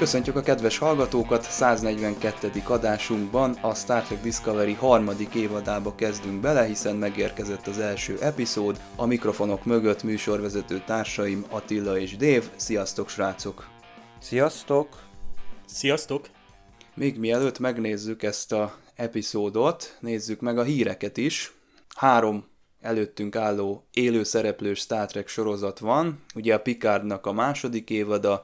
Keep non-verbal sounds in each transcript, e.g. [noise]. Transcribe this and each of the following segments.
Köszöntjük a kedves hallgatókat, 142. adásunkban a Star Trek Discovery harmadik évadába kezdünk bele, hiszen megérkezett az első epizód. A mikrofonok mögött műsorvezető társaim Attila és Dév. Sziasztok srácok! Sziasztok! Sziasztok! Még mielőtt megnézzük ezt a epizódot, nézzük meg a híreket is. Három előttünk álló élő szereplős Star Trek sorozat van, ugye a Picardnak a második évada,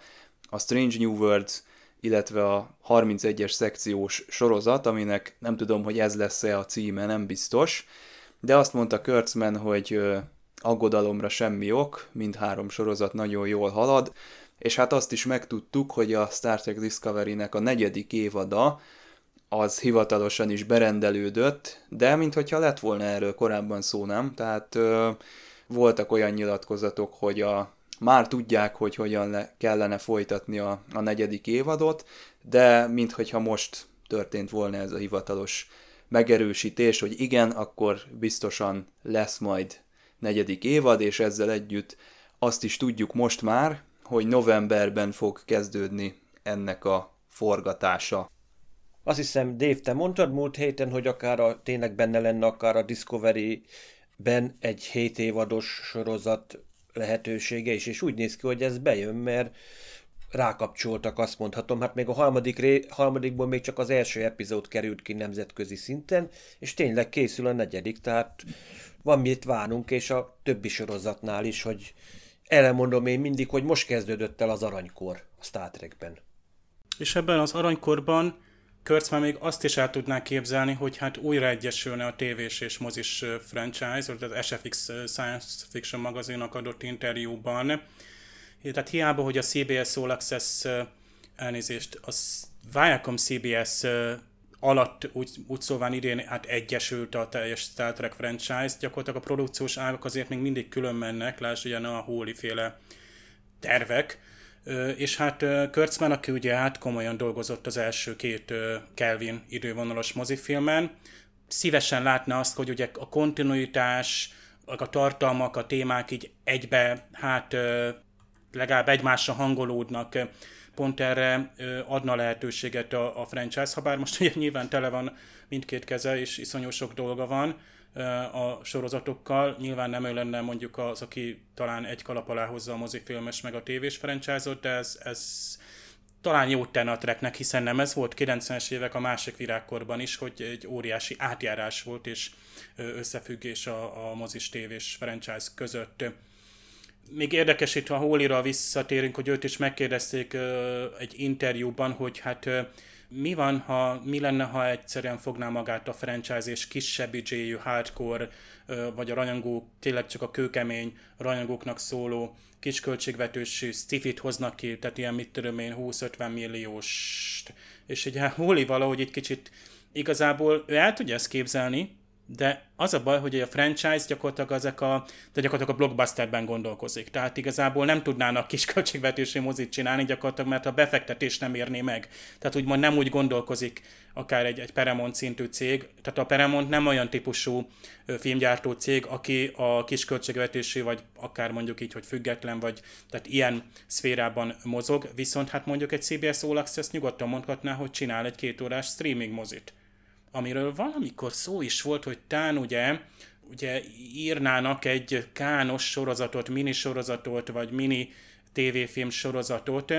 a Strange New Worlds, illetve a 31-es szekciós sorozat, aminek nem tudom, hogy ez lesz-e a címe, nem biztos, de azt mondta Kurtzman, hogy aggodalomra semmi ok, mindhárom sorozat nagyon jól halad, és hát azt is megtudtuk, hogy a Star Trek Discovery-nek a negyedik évada az hivatalosan is berendelődött, de minthogyha lett volna erről korábban szó, nem? Tehát ö, voltak olyan nyilatkozatok, hogy a már tudják, hogy hogyan le, kellene folytatni a, a negyedik évadot, de minthogyha most történt volna ez a hivatalos megerősítés, hogy igen, akkor biztosan lesz majd negyedik évad, és ezzel együtt azt is tudjuk most már, hogy novemberben fog kezdődni ennek a forgatása. Azt hiszem, Dave, te mondtad múlt héten, hogy akár a, tényleg benne lenne akár a Discovery-ben egy 7 évados sorozat lehetősége is, és úgy néz ki, hogy ez bejön, mert rákapcsoltak, azt mondhatom. Hát még a harmadik ré, harmadikból még csak az első epizód került ki nemzetközi szinten, és tényleg készül a negyedik, tehát van mit várnunk, és a többi sorozatnál is, hogy elmondom én mindig, hogy most kezdődött el az aranykor a Star Trekben. És ebben az aranykorban Kurtzman még azt is el tudná képzelni, hogy hát újra egyesülne a tévés és mozis franchise, az SFX Science Fiction magazinnak adott interjúban. Tehát hiába, hogy a CBS All Access elnézést, a Viacom CBS alatt úgy, úgy szóval idén hát egyesült a teljes Star Trek franchise, gyakorlatilag a produkciós ágak azért még mindig külön mennek, lásd ugye a Holy féle tervek, és hát Kurtzman, aki ugye hát komolyan dolgozott az első két Kelvin idővonalas mozifilmen, szívesen látna azt, hogy ugye a kontinuitás, a tartalmak, a témák így egybe, hát legalább egymásra hangolódnak, pont erre adna lehetőséget a, a franchise, ha bár most [laughs] ugye nyilván tele van mindkét keze, és iszonyú sok dolga van, a sorozatokkal. Nyilván nem ő lenne mondjuk az, aki talán egy kalap alá hozza a mozifilmes meg a tévés franchise de ez, ez talán jó tenne a treknek, hiszen nem ez volt 90-es évek a másik virágkorban is, hogy egy óriási átjárás volt és összefüggés a, a mozis tévés franchise között. Még érdekes itt, ha Hólira visszatérünk, hogy őt is megkérdezték egy interjúban, hogy hát mi van, ha, mi lenne, ha egyszerűen fogná magát a franchise és kisebb idejű hardcore, vagy a rajongó, tényleg csak a kőkemény rajongóknak szóló kisköltségvetősű stifit hoznak ki, tehát ilyen mit tudom én, 20-50 milliós, és ugye Hóli valahogy egy kicsit igazából ő el tudja ezt képzelni, de az a baj, hogy a franchise gyakorlatilag ezek a, de gyakorlatilag a blockbusterben gondolkozik. Tehát igazából nem tudnának kis [laughs] költségvetési mozit csinálni gyakorlatilag, mert a befektetés nem érné meg. Tehát úgymond nem úgy gondolkozik akár egy, egy Paramount szintű cég. Tehát a Paramount nem olyan típusú filmgyártó cég, aki a kis költségvetési, vagy akár mondjuk így, hogy független, vagy tehát ilyen szférában mozog, viszont hát mondjuk egy CBS All Access nyugodtan mondhatná, hogy csinál egy két órás streaming mozit amiről valamikor szó is volt, hogy tán ugye, ugye írnának egy kános sorozatot, mini sorozatot, vagy mini tévéfilm sorozatot,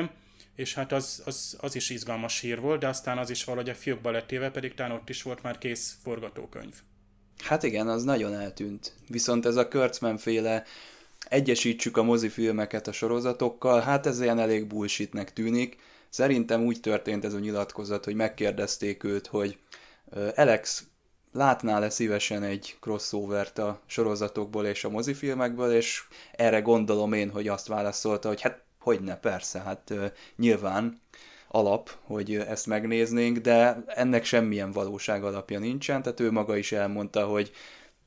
és hát az, az, az is izgalmas hír volt, de aztán az is valahogy a fiókba lett éve, pedig tán ott is volt már kész forgatókönyv. Hát igen, az nagyon eltűnt. Viszont ez a Kurtzman féle egyesítsük a mozifilmeket a sorozatokkal, hát ez ilyen elég bullshitnek tűnik. Szerintem úgy történt ez a nyilatkozat, hogy megkérdezték őt, hogy Alex látnál-e szívesen egy crossovert a sorozatokból és a mozifilmekből, és erre gondolom én, hogy azt válaszolta, hogy hát hogyne, persze, hát nyilván alap, hogy ezt megnéznénk, de ennek semmilyen valóság alapja nincsen, tehát ő maga is elmondta, hogy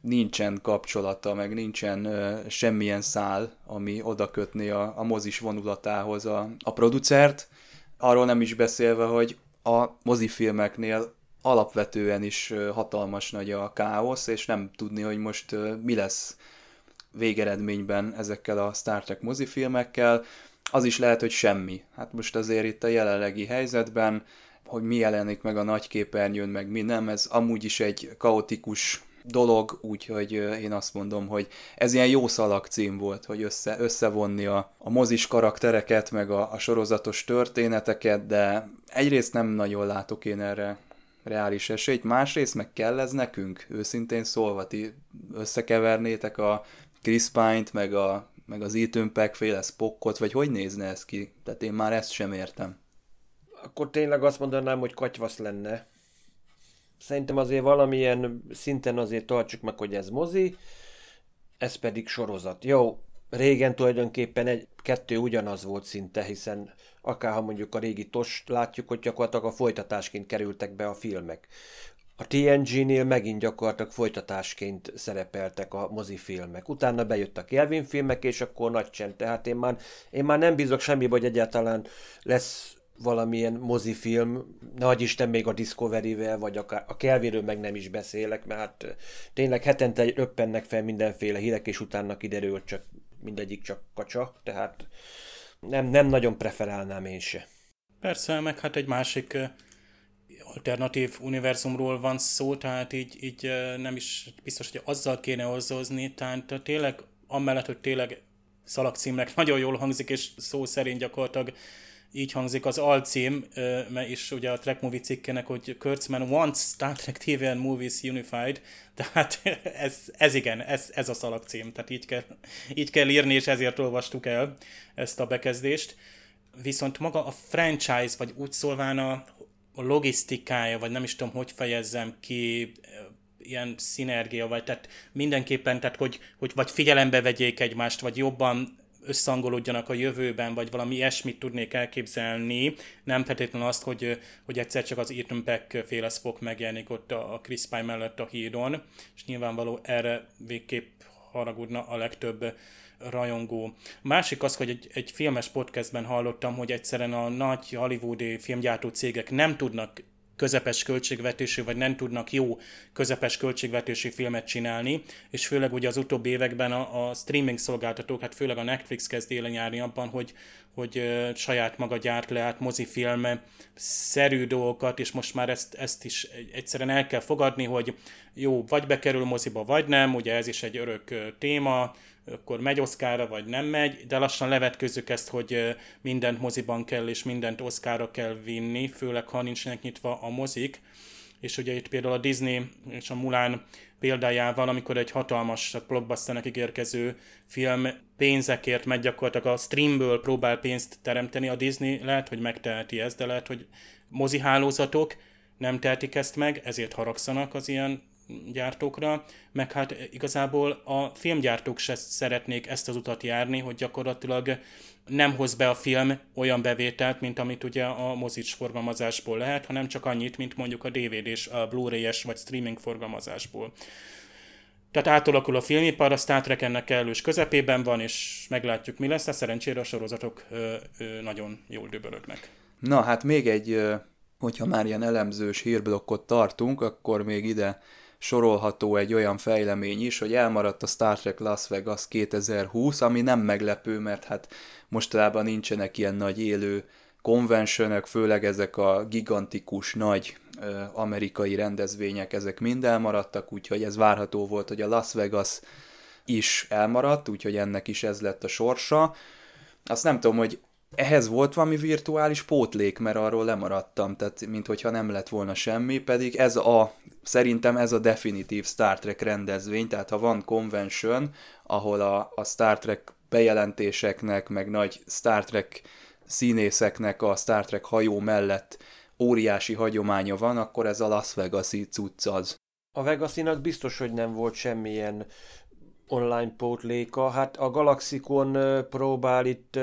nincsen kapcsolata, meg nincsen ö, semmilyen szál, ami oda kötné a, a mozis vonulatához a, a producert. Arról nem is beszélve, hogy a mozifilmeknél alapvetően is hatalmas nagy a káosz, és nem tudni, hogy most mi lesz végeredményben ezekkel a Star Trek mozifilmekkel. Az is lehet, hogy semmi. Hát most azért itt a jelenlegi helyzetben, hogy mi jelenik meg a nagyképernyőn, meg mi nem, ez amúgy is egy kaotikus dolog, úgyhogy én azt mondom, hogy ez ilyen jó szalag cím volt, hogy össze, összevonni a, a mozis karaktereket, meg a, a sorozatos történeteket, de egyrészt nem nagyon látok én erre reális esélyt, másrészt meg kell ez nekünk, őszintén szólva, ti összekevernétek a Chris Pine-t, meg, a, meg az Ethan Peck féle Spockot, vagy hogy nézne ez ki? Tehát én már ezt sem értem. Akkor tényleg azt mondanám, hogy katyvasz lenne. Szerintem azért valamilyen szinten azért tartsuk meg, hogy ez mozi, ez pedig sorozat. Jó, régen tulajdonképpen egy, kettő ugyanaz volt szinte, hiszen akár ha mondjuk a régi tos látjuk, hogy gyakorlatilag a folytatásként kerültek be a filmek. A TNG-nél megint gyakorlatilag folytatásként szerepeltek a mozifilmek. Utána bejött a Kelvin filmek, és akkor nagy csend. Tehát én már, én már nem bízok semmi, hogy egyáltalán lesz valamilyen mozifilm, nagy Isten még a Discovery-vel, vagy akár a Kelvinről meg nem is beszélek, mert hát tényleg hetente röppennek fel mindenféle hírek, és utána kiderül, csak mindegyik csak kacsa, tehát nem, nem nagyon preferálnám én se. Persze, meg hát egy másik alternatív univerzumról van szó, tehát így, így nem is biztos, hogy azzal kéne hozzozni, tehát tényleg amellett, hogy tényleg szalagcímnek [laughs] nagyon jól hangzik, és szó szerint gyakorlatilag így hangzik az alcím, mert is ugye a Trek Movie cikkenek, hogy Kurtzman wants Star Trek TV and Movies Unified, tehát [laughs] ez, ez igen, ez, ez a szalagcím, tehát így kell, így kell írni, és ezért olvastuk el ezt a bekezdést. Viszont maga a franchise, vagy úgy szólván a, a logisztikája, vagy nem is tudom, hogy fejezzem ki, ilyen szinergia, vagy tehát mindenképpen, tehát hogy, hogy vagy figyelembe vegyék egymást, vagy jobban összehangolódjanak a jövőben, vagy valami ilyesmit tudnék elképzelni, nem feltétlenül azt, hogy, hogy egyszer csak az Ethan Peck féle Spock megjelenik ott a Chris Pine mellett a hídon, és nyilvánvaló erre végképp haragudna a legtöbb rajongó. Másik az, hogy egy, egy filmes podcastben hallottam, hogy egyszerűen a nagy hollywoodi filmgyártó cégek nem tudnak közepes költségvetésű, vagy nem tudnak jó közepes költségvetésű filmet csinálni, és főleg ugye az utóbbi években a, a streaming szolgáltatók, hát főleg a Netflix kezd élen járni abban, hogy, hogy saját maga gyárt le át mozifilm szerű dolgokat, és most már ezt, ezt is egyszerűen el kell fogadni, hogy jó, vagy bekerül moziba, vagy nem, ugye ez is egy örök téma, akkor megy Oszkára, vagy nem megy, de lassan levetkőzzük ezt, hogy mindent moziban kell, és mindent Oszkára kell vinni, főleg ha nincsenek nyitva a mozik. És ugye itt például a Disney és a Mulan példájával, amikor egy hatalmas blockbusternek ígérkező film pénzekért megy gyakorlatilag a streamből próbál pénzt teremteni, a Disney lehet, hogy megteheti ezt, de lehet, hogy mozihálózatok nem tehetik ezt meg, ezért haragszanak az ilyen gyártókra, meg hát igazából a filmgyártók se szeretnék ezt az utat járni, hogy gyakorlatilag nem hoz be a film olyan bevételt, mint amit ugye a mozics forgalmazásból lehet, hanem csak annyit, mint mondjuk a DVD-s, a Blu-ray-es vagy streaming forgalmazásból. Tehát átalakul a filmipar, a Star Trek ennek kellős közepében van, és meglátjuk mi lesz, de szerencsére a sorozatok ö, ö, nagyon jól dübörögnek. Na hát még egy, hogyha már ilyen elemzős hírblokkot tartunk, akkor még ide sorolható egy olyan fejlemény is, hogy elmaradt a Star Trek Las Vegas 2020, ami nem meglepő, mert hát mostanában nincsenek ilyen nagy élő konvencionek, főleg ezek a gigantikus, nagy amerikai rendezvények, ezek mind elmaradtak, úgyhogy ez várható volt, hogy a Las Vegas is elmaradt, úgyhogy ennek is ez lett a sorsa. Azt nem tudom, hogy ehhez volt valami virtuális pótlék, mert arról lemaradtam, tehát minthogyha nem lett volna semmi, pedig ez a, szerintem ez a definitív Star Trek rendezvény, tehát ha van convention, ahol a, a Star Trek bejelentéseknek, meg nagy Star Trek színészeknek a Star Trek hajó mellett óriási hagyománya van, akkor ez a Las Vegas-i cucc az. A Vegasinak biztos, hogy nem volt semmilyen online pótléka. Hát a Galaxikon próbál itt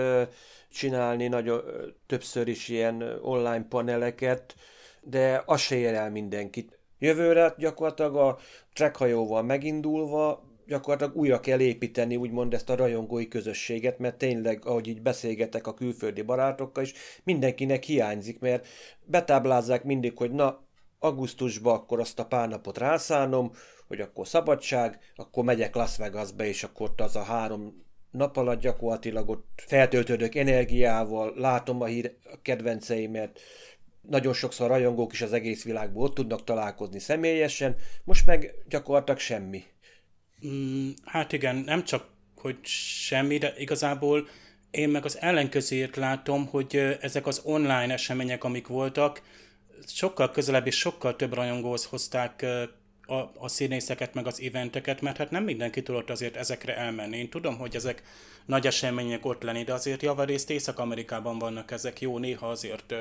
csinálni nagyon, többször is ilyen online paneleket, de az se ér el mindenkit. Jövőre gyakorlatilag a trekkhajóval megindulva gyakorlatilag újra kell építeni úgymond ezt a rajongói közösséget, mert tényleg, ahogy így beszélgetek a külföldi barátokkal is, mindenkinek hiányzik, mert betáblázzák mindig, hogy na, augusztusban akkor azt a pár napot rászánom, hogy akkor szabadság, akkor megyek Las Vegasba, és akkor ott az a három nap alatt gyakorlatilag ott feltöltődök energiával, látom a, hír, a kedvenceimet, nagyon sokszor rajongók is az egész világból ott tudnak találkozni személyesen, most meg gyakorlatilag semmi. Mm, hát igen, nem csak, hogy semmi, de igazából én meg az ellenkezőjét látom, hogy ezek az online események, amik voltak, sokkal közelebb és sokkal több rajongóhoz hozták a, a színészeket, meg az eventeket, mert hát nem mindenki tudott azért ezekre elmenni. Én tudom, hogy ezek nagy események ott lenni, de azért javarészt Észak-Amerikában vannak ezek, jó, néha azért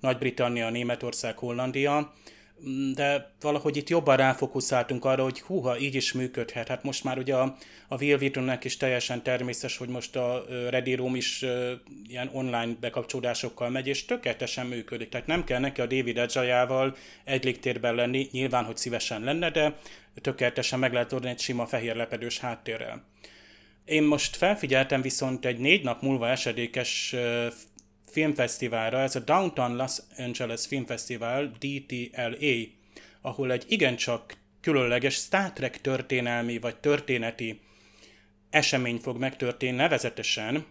Nagy-Britannia, Németország, Hollandia, de valahogy itt jobban ráfokuszáltunk arra, hogy húha, így is működhet. Hát most már ugye a, a Will is teljesen természetes, hogy most a Ready Room is ilyen online bekapcsolódásokkal megy, és tökéletesen működik. Tehát nem kell neki a David Edzsajával egy légtérben lenni, nyilván, hogy szívesen lenne, de tökéletesen meg lehet oldani egy sima fehér lepedős háttérrel. Én most felfigyeltem viszont egy négy nap múlva esedékes filmfesztiválra, ez a Downtown Los Angeles Filmfesztivál, DTLA, ahol egy igencsak különleges Star Trek történelmi vagy történeti esemény fog megtörténni, nevezetesen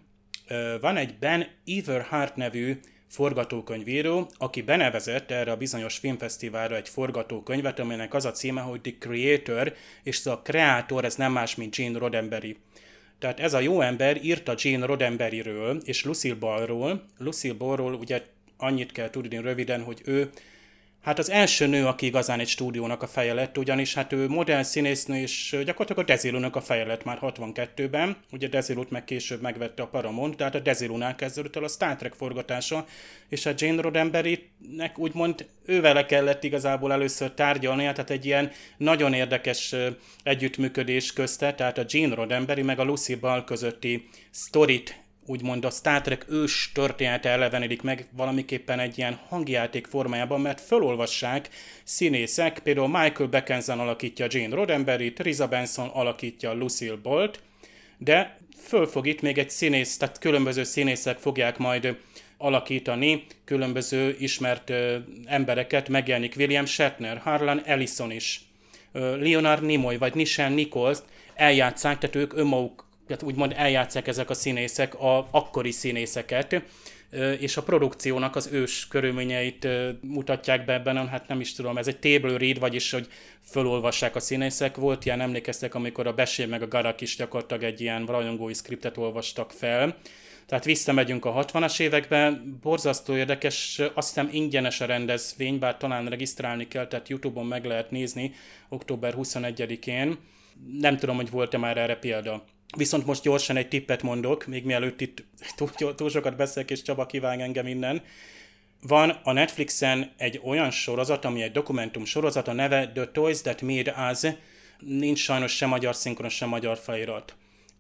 van egy Ben Everhart nevű forgatókönyvíró, aki benevezett erre a bizonyos filmfesztiválra egy forgatókönyvet, amelynek az a címe, hogy The Creator, és a kreátor, ez nem más, mint Gene Roddenberry. Tehát ez a jó ember írta Gene Roddenberryről és Lucille Ballról. Lucille Ballról ugye annyit kell tudni röviden, hogy ő Hát az első nő, aki igazán egy stúdiónak a feje lett, ugyanis hát ő modell színésznő, és gyakorlatilag a Desilunak a feje lett már 62-ben. Ugye Desilut meg később megvette a Paramount, tehát a Desilunál kezdődött el a Star Trek forgatása, és a Jane Roddenberry-nek úgymond ővele kellett igazából először tárgyalni, tehát egy ilyen nagyon érdekes együttműködés közte, tehát a Jane Roddenberry meg a Lucy Ball közötti sztorit úgymond a Star Trek ős története elevenedik meg valamiképpen egy ilyen hangjáték formájában, mert felolvassák színészek, például Michael Beckensen alakítja Jane Roddenberry, Teresa Benson alakítja Lucille Bolt, de föl itt még egy színész, tehát különböző színészek fogják majd alakítani különböző ismert ö, embereket, megjelenik William Shatner, Harlan Ellison is, ö, Leonard Nimoy vagy Nichelle Nichols eljátszák, tehát ők önmaguk tehát úgymond eljátszák ezek a színészek a akkori színészeket, és a produkciónak az ős körülményeit mutatják be ebben, hát nem is tudom, ez egy table read, vagyis hogy fölolvassák a színészek. Volt ilyen, emlékeztek, amikor a Besér meg a Garak is gyakorlatilag egy ilyen rajongói skriptet olvastak fel. Tehát visszamegyünk a 60-as évekbe, borzasztó érdekes, azt hiszem ingyenes a rendezvény, bár talán regisztrálni kell, tehát Youtube-on meg lehet nézni október 21-én. Nem tudom, hogy volt-e már erre példa. Viszont most gyorsan egy tippet mondok, még mielőtt itt túl, túl sokat beszélek, és Csaba kíván engem innen. Van a Netflixen egy olyan sorozat, ami egy dokumentum sorozat, a neve The Toys That Made Us, nincs sajnos sem magyar szinkronos, sem magyar felirat.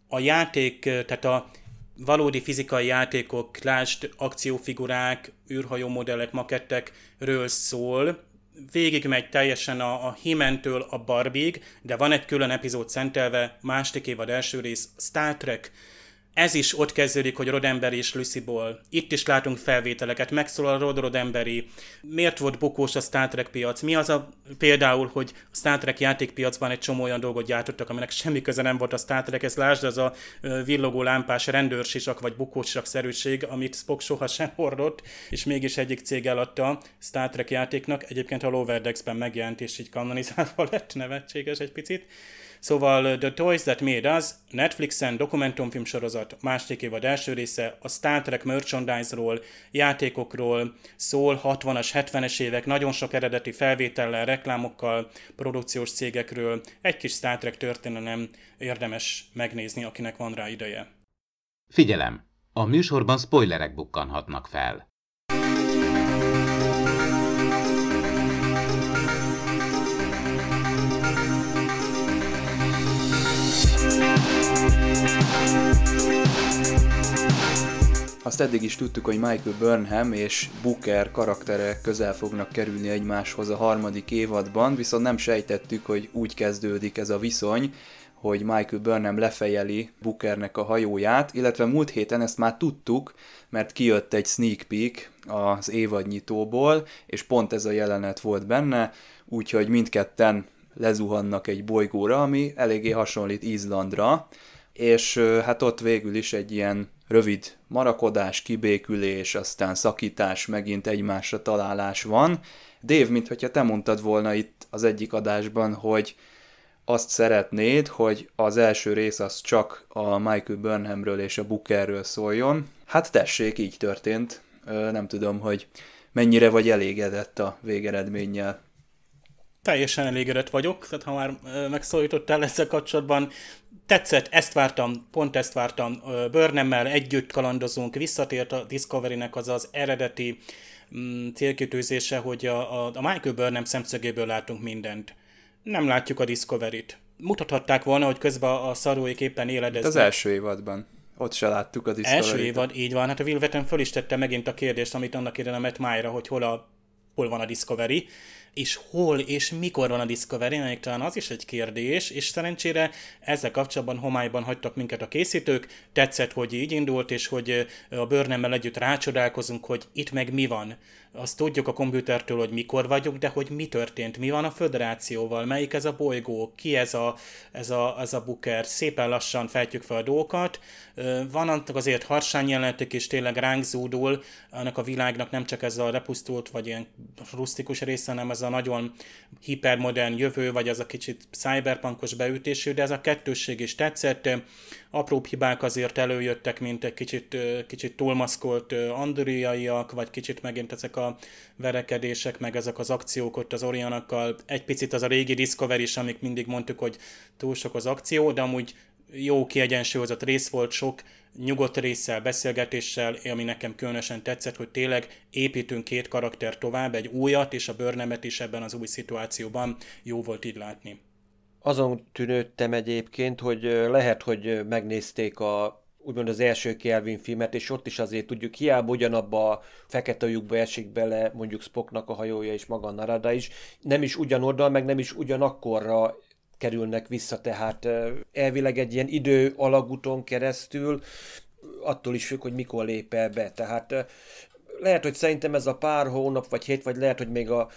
A játék, tehát a valódi fizikai játékok, lásd, akciófigurák, űrhajó modellek, makettekről szól, végigmegy teljesen a, a He-Man-től a Barbie-ig, de van egy külön epizód szentelve, második évad első rész, Star Trek, ez is ott kezdődik, hogy Rodemberi és Lucyból. Itt is látunk felvételeket, megszólal Rod Rodemberi. Miért volt bukós a Star Trek piac? Mi az a például, hogy a Star Trek játékpiacban egy csomó olyan dolgot gyártottak, aminek semmi köze nem volt a Star Trek, ez lásd, az a villogó lámpás rendőrsisak vagy bukósisak szerűség, amit Spock soha sem hordott, és mégis egyik cég eladta Star Trek játéknak. Egyébként a Lower Decks-ben megjelent, és így kanonizálva [laughs] lett nevetséges egy picit. Szóval uh, The Toys That Made Us, Netflixen dokumentumfilm sorozat, második évad első része, a Star Trek merchandise-ról, játékokról szól, 60-as, 70-es évek, nagyon sok eredeti felvétellel, reklámokkal, produkciós cégekről, egy kis Star Trek történelem érdemes megnézni, akinek van rá ideje. Figyelem! A műsorban spoilerek bukkanhatnak fel. Azt eddig is tudtuk, hogy Michael Burnham és Booker karaktere közel fognak kerülni egymáshoz a harmadik évadban, viszont nem sejtettük, hogy úgy kezdődik ez a viszony, hogy Michael Burnham lefejeli Bookernek a hajóját, illetve múlt héten ezt már tudtuk, mert kijött egy sneak peek az évadnyitóból, és pont ez a jelenet volt benne, úgyhogy mindketten lezuhannak egy bolygóra, ami eléggé hasonlít Izlandra, és hát ott végül is egy ilyen rövid marakodás, kibékülés, aztán szakítás, megint egymásra találás van. Dave, mintha te mondtad volna itt az egyik adásban, hogy azt szeretnéd, hogy az első rész az csak a Michael Burnhamről és a Bookerről szóljon. Hát tessék, így történt. Nem tudom, hogy mennyire vagy elégedett a végeredménnyel. Teljesen elégedett vagyok, tehát ha már megszólítottál ezzel kapcsolatban, tetszett, ezt vártam, pont ezt vártam, Burnhammel együtt kalandozunk, visszatért a Discovery-nek az az eredeti mm, célkitűzése, hogy a, a, a Michael Burnham szemszögéből látunk mindent nem látjuk a Discovery-t. Mutathatták volna, hogy közben a szaróik éppen éledeznek. Hát az első évadban. Ott se láttuk a Discovery-t. Első évad, így van. Hát a Will föl is tette megint a kérdést, amit annak idején a Matt Myra, hogy hol, a, hol van a Discovery és hol és mikor van a Discovery, még talán az is egy kérdés, és szerencsére ezzel kapcsolatban homályban hagytak minket a készítők, tetszett, hogy így indult, és hogy a bőrnemmel együtt rácsodálkozunk, hogy itt meg mi van. Azt tudjuk a komputertől, hogy mikor vagyunk, de hogy mi történt, mi van a föderációval, melyik ez a bolygó, ki ez a, ez a, ez a buker, szépen lassan fejtjük fel a dolgokat. Van annak azért harsány jelenetek, és tényleg ránk zúdul. Annak a világnak nem csak ez a lepusztult, vagy ilyen rustikus része, hanem ez a nagyon hipermodern jövő, vagy az a kicsit cyberpunkos beütésű, de ez a kettősség is tetszett apróbb hibák azért előjöttek, mint egy kicsit, kicsit túlmaszkolt andriaiak, vagy kicsit megint ezek a verekedések, meg ezek az akciók ott az Orianakkal. Egy picit az a régi Discovery is, amik mindig mondtuk, hogy túl sok az akció, de amúgy jó kiegyensúlyozott rész volt, sok nyugodt résszel, beszélgetéssel, ami nekem különösen tetszett, hogy tényleg építünk két karakter tovább, egy újat, és a bőrnemet is ebben az új szituációban jó volt így látni. Azon tűnődtem egyébként, hogy lehet, hogy megnézték a úgymond az első Kelvin filmet, és ott is azért tudjuk, hiába ugyanabba a fekete lyukba esik bele mondjuk Spocknak a hajója és maga a Narada is, nem is ugyanoda, meg nem is ugyanakkorra kerülnek vissza, tehát elvileg egy ilyen idő alagúton keresztül, attól is függ, hogy mikor lép el be. Tehát lehet, hogy szerintem ez a pár hónap, vagy hét, vagy lehet, hogy még a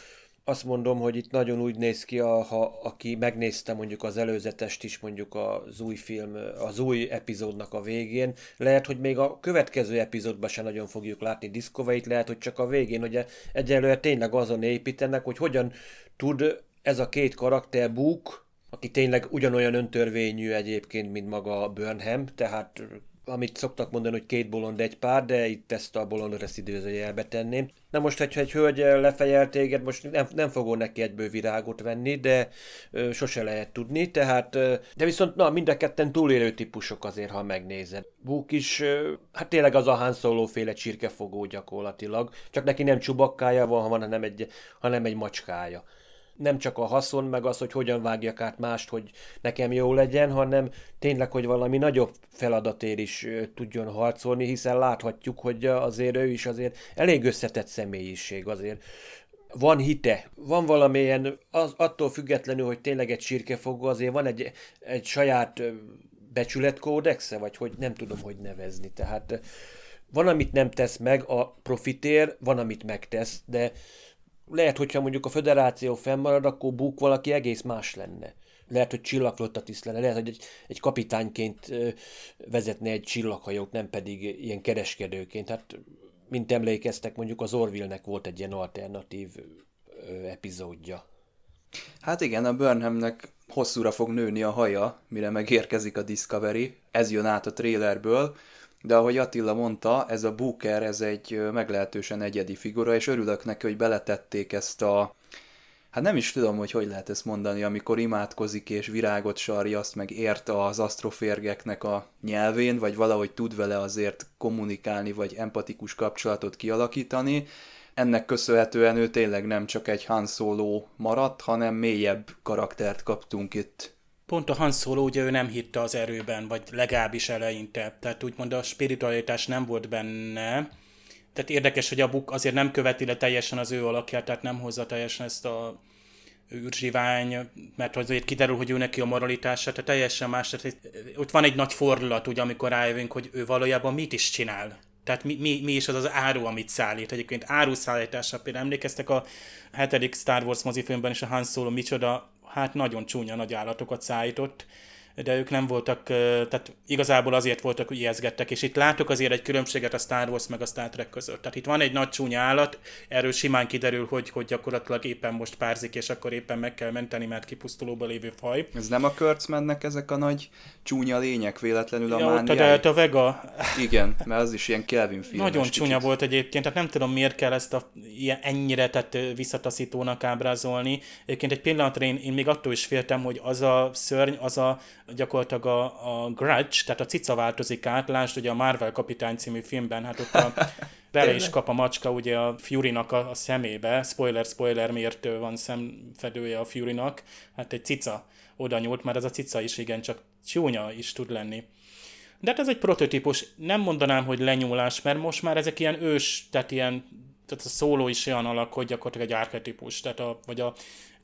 azt mondom, hogy itt nagyon úgy néz ki, a, ha aki megnézte mondjuk az előzetest is, mondjuk az új film, az új epizódnak a végén, lehet, hogy még a következő epizódban sem nagyon fogjuk látni discovery lehet, hogy csak a végén, hogy egyelőre tényleg azon építenek, hogy hogyan tud ez a két karakter Book, aki tényleg ugyanolyan öntörvényű egyébként, mint maga Burnham, tehát amit szoktak mondani, hogy két bolond egy pár, de itt ezt a bolondot ezt időzőjelbe tenném. Na most, hogyha egy hölgy lefejel téged, most nem, nem fogok neki egyből virágot venni, de ö, sose lehet tudni, tehát, ö, de viszont na, mind a ketten túlélő típusok azért, ha megnézed. Búk is, ö, hát tényleg az a Han Solo féle csirkefogó gyakorlatilag, csak neki nem csubakkája van, hanem egy, hanem egy macskája nem csak a haszon, meg az, hogy hogyan vágjak át mást, hogy nekem jó legyen, hanem tényleg, hogy valami nagyobb feladatért is tudjon harcolni, hiszen láthatjuk, hogy azért ő is azért elég összetett személyiség azért. Van hite, van valamilyen, az, attól függetlenül, hogy tényleg egy sírkefogó, azért van egy, egy saját becsületkódexe, vagy hogy nem tudom, hogy nevezni. Tehát van, amit nem tesz meg a profitér, van, amit megtesz, de lehet, hogyha mondjuk a föderáció fennmarad, akkor buk valaki egész más lenne. Lehet, hogy csillagflotta tiszt lenne, lehet, hogy egy, egy kapitányként vezetne egy csillaghajót, nem pedig ilyen kereskedőként. Hát, mint emlékeztek, mondjuk az Orville-nek volt egy ilyen alternatív epizódja. Hát igen, a Burnhamnek hosszúra fog nőni a haja, mire megérkezik a Discovery. Ez jön át a trailerből, de ahogy Attila mondta, ez a Booker, ez egy meglehetősen egyedi figura, és örülök neki, hogy beletették ezt a Hát nem is tudom, hogy hogy lehet ezt mondani, amikor imádkozik és virágot azt meg ért az asztroférgeknek a nyelvén, vagy valahogy tud vele azért kommunikálni, vagy empatikus kapcsolatot kialakítani. Ennek köszönhetően ő tényleg nem csak egy Han Solo maradt, hanem mélyebb karaktert kaptunk itt Pont a Han Solo ugye ő nem hitte az erőben, vagy legalábbis eleinte. Tehát úgymond a spiritualitás nem volt benne. Tehát érdekes, hogy a Buk azért nem követi le teljesen az ő alakját, tehát nem hozza teljesen ezt a űrzsivány, mert azért kiderül, hogy ő neki a moralitása, tehát teljesen más. Tehát ott van egy nagy fordulat, ugye, amikor rájövünk, hogy ő valójában mit is csinál. Tehát mi, mi, mi is az az áru, amit szállít. Egyébként áruszállítása például emlékeztek a hetedik Star Wars mozifilmben is a Han Solo micsoda, hát nagyon csúnya nagy állatokat szállított, de ők nem voltak, tehát igazából azért voltak, hogy ijeszgettek, és itt látok azért egy különbséget a Star Wars meg a Star Trek között. Tehát itt van egy nagy csúnya állat, erről simán kiderül, hogy, hogy gyakorlatilag éppen most párzik, és akkor éppen meg kell menteni, mert kipusztulóba lévő faj. Ez nem a mennek ezek a nagy csúnya lények véletlenül a ja, mániáj? a, a Vega. Igen, mert az is ilyen Kelvin film. Nagyon csúnya kicsit. volt egyébként, tehát nem tudom miért kell ezt a, ilyen, ennyire tehát visszataszítónak ábrázolni. Egyébként egy pillanatra én, én még attól is féltem, hogy az a szörny, az a gyakorlatilag a, a Grudge, tehát a cica változik át, lásd ugye a Marvel kapitány című filmben, hát ott a [laughs] bele is kap a macska ugye a Fury-nak a, a szemébe, spoiler, spoiler, miért van szemfedője a Fury-nak, hát egy cica oda nyúlt, mert ez a cica is igen, csak csúnya is tud lenni. De hát ez egy prototípus, nem mondanám, hogy lenyúlás, mert most már ezek ilyen ős, tehát ilyen, tehát a szóló is olyan alak, hogy gyakorlatilag egy archetípus, tehát a, vagy a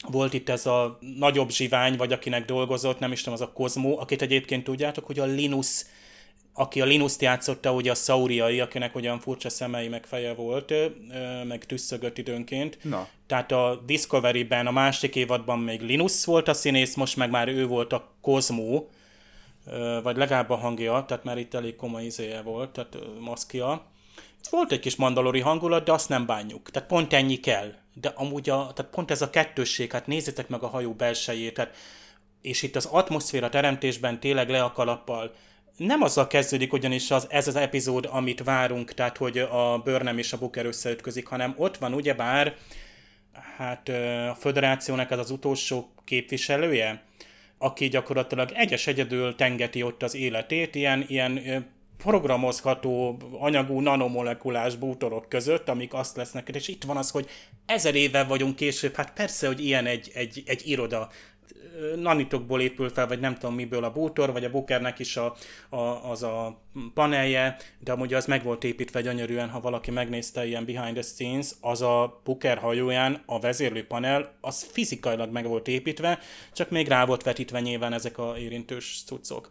volt itt ez a nagyobb zsivány, vagy akinek dolgozott, nem is tudom, az a Kozmó, akit egyébként tudjátok, hogy a Linus, aki a Linus-t játszotta, ugye a Sauriai, akinek olyan furcsa szemei meg feje volt, meg tüsszögött időnként. Na. Tehát a Discovery-ben, a másik évadban még Linus volt a színész, most meg már ő volt a Kozmó, vagy legalább a hangja, tehát már itt elég komoly izéje volt, tehát maszkia. Volt egy kis mandalori hangulat, de azt nem bánjuk. Tehát pont ennyi kell de amúgy a, tehát pont ez a kettősség, hát nézzétek meg a hajó belsejét, tehát, és itt az atmoszféra teremtésben tényleg le a kalappal, nem azzal kezdődik ugyanis az, ez az epizód, amit várunk, tehát hogy a Börnem és a Booker összeütközik, hanem ott van ugyebár hát a föderációnak ez az utolsó képviselője, aki gyakorlatilag egyes egyedül tengeti ott az életét, ilyen, ilyen programozható anyagú nanomolekulás bútorok között, amik azt lesznek, és itt van az, hogy ezer éve vagyunk később, hát persze, hogy ilyen egy, egy, egy iroda, nanitokból épül fel, vagy nem tudom miből a bútor, vagy a Bookernek is a, a, az a panelje, de amúgy az meg volt építve gyönyörűen, ha valaki megnézte ilyen behind the scenes, az a Booker hajóján a vezérlő panel, az fizikailag meg volt építve, csak még rá volt vetítve nyilván ezek a érintős cuccok.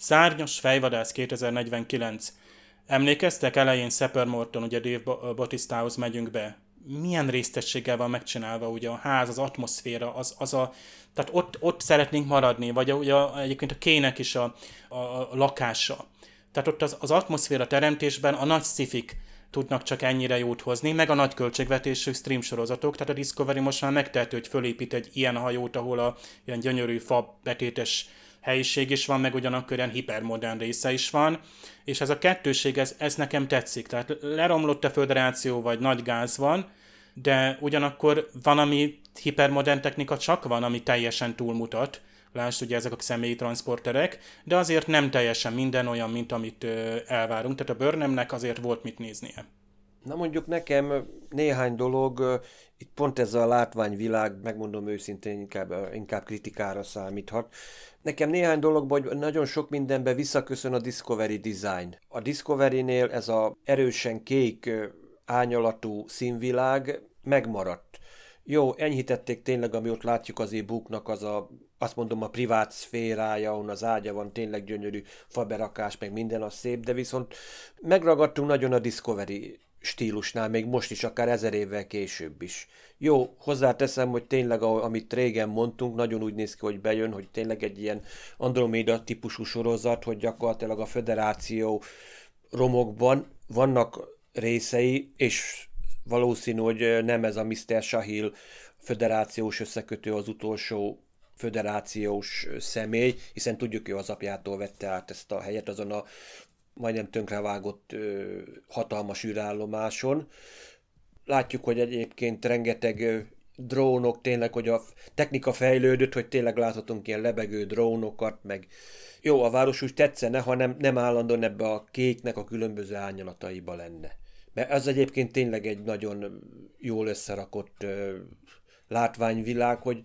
Szárnyas fejvadász 2049. Emlékeztek, elején Szepper Morton, ugye Dave Bautistahoz megyünk be. Milyen résztességgel van megcsinálva ugye a ház, az atmoszféra, az, az a, tehát ott, ott szeretnénk maradni, vagy a, ugye egyébként a kének is a, a, a lakása. Tehát ott az, az atmoszféra teremtésben a nagy szifik tudnak csak ennyire jót hozni, meg a nagy költségvetésű stream sorozatok, tehát a Discovery most már megtehető, hogy fölépít egy ilyen hajót, ahol a ilyen gyönyörű fa betétes helyiség is van, meg ugyanakkor hipermodern része is van, és ez a kettőség, ez, ez nekem tetszik. Tehát leromlott a föderáció, vagy nagy gáz van, de ugyanakkor van, ami hipermodern technika csak van, ami teljesen túlmutat. Lásd, ugye ezek a személyi transporterek, de azért nem teljesen minden olyan, mint amit elvárunk. Tehát a Burnhamnek azért volt mit néznie. Na mondjuk nekem néhány dolog, itt pont ez a látványvilág, megmondom őszintén, inkább, inkább kritikára számíthat. Nekem néhány dologban, hogy nagyon sok mindenben visszaköszön a Discovery design. A Discovery-nél ez a erősen kék ányalatú színvilág megmaradt. Jó, enyhítették tényleg, ami ott látjuk az e-booknak, az a, azt mondom, a privát szférája, ahol az ágya van, tényleg gyönyörű faberakás, meg minden az szép, de viszont megragadtunk nagyon a Discovery stílusnál, még most is, akár ezer évvel később is. Jó, hozzáteszem, hogy tényleg, amit régen mondtunk, nagyon úgy néz ki, hogy bejön, hogy tényleg egy ilyen Andromeda típusú sorozat, hogy gyakorlatilag a föderáció romokban vannak részei, és valószínű, hogy nem ez a Mr. Sahil föderációs összekötő az utolsó föderációs személy, hiszen tudjuk, hogy az apjától vette át ezt a helyet azon a majdnem tönkrevágott ö, hatalmas űrállomáson. Látjuk, hogy egyébként rengeteg ö, drónok, tényleg, hogy a technika fejlődött, hogy tényleg láthatunk ilyen lebegő drónokat, meg jó, a város úgy tetszene, ha nem, nem állandóan ebbe a kéknek a különböző árnyalataiba lenne. Mert ez egyébként tényleg egy nagyon jól összerakott ö, látványvilág, hogy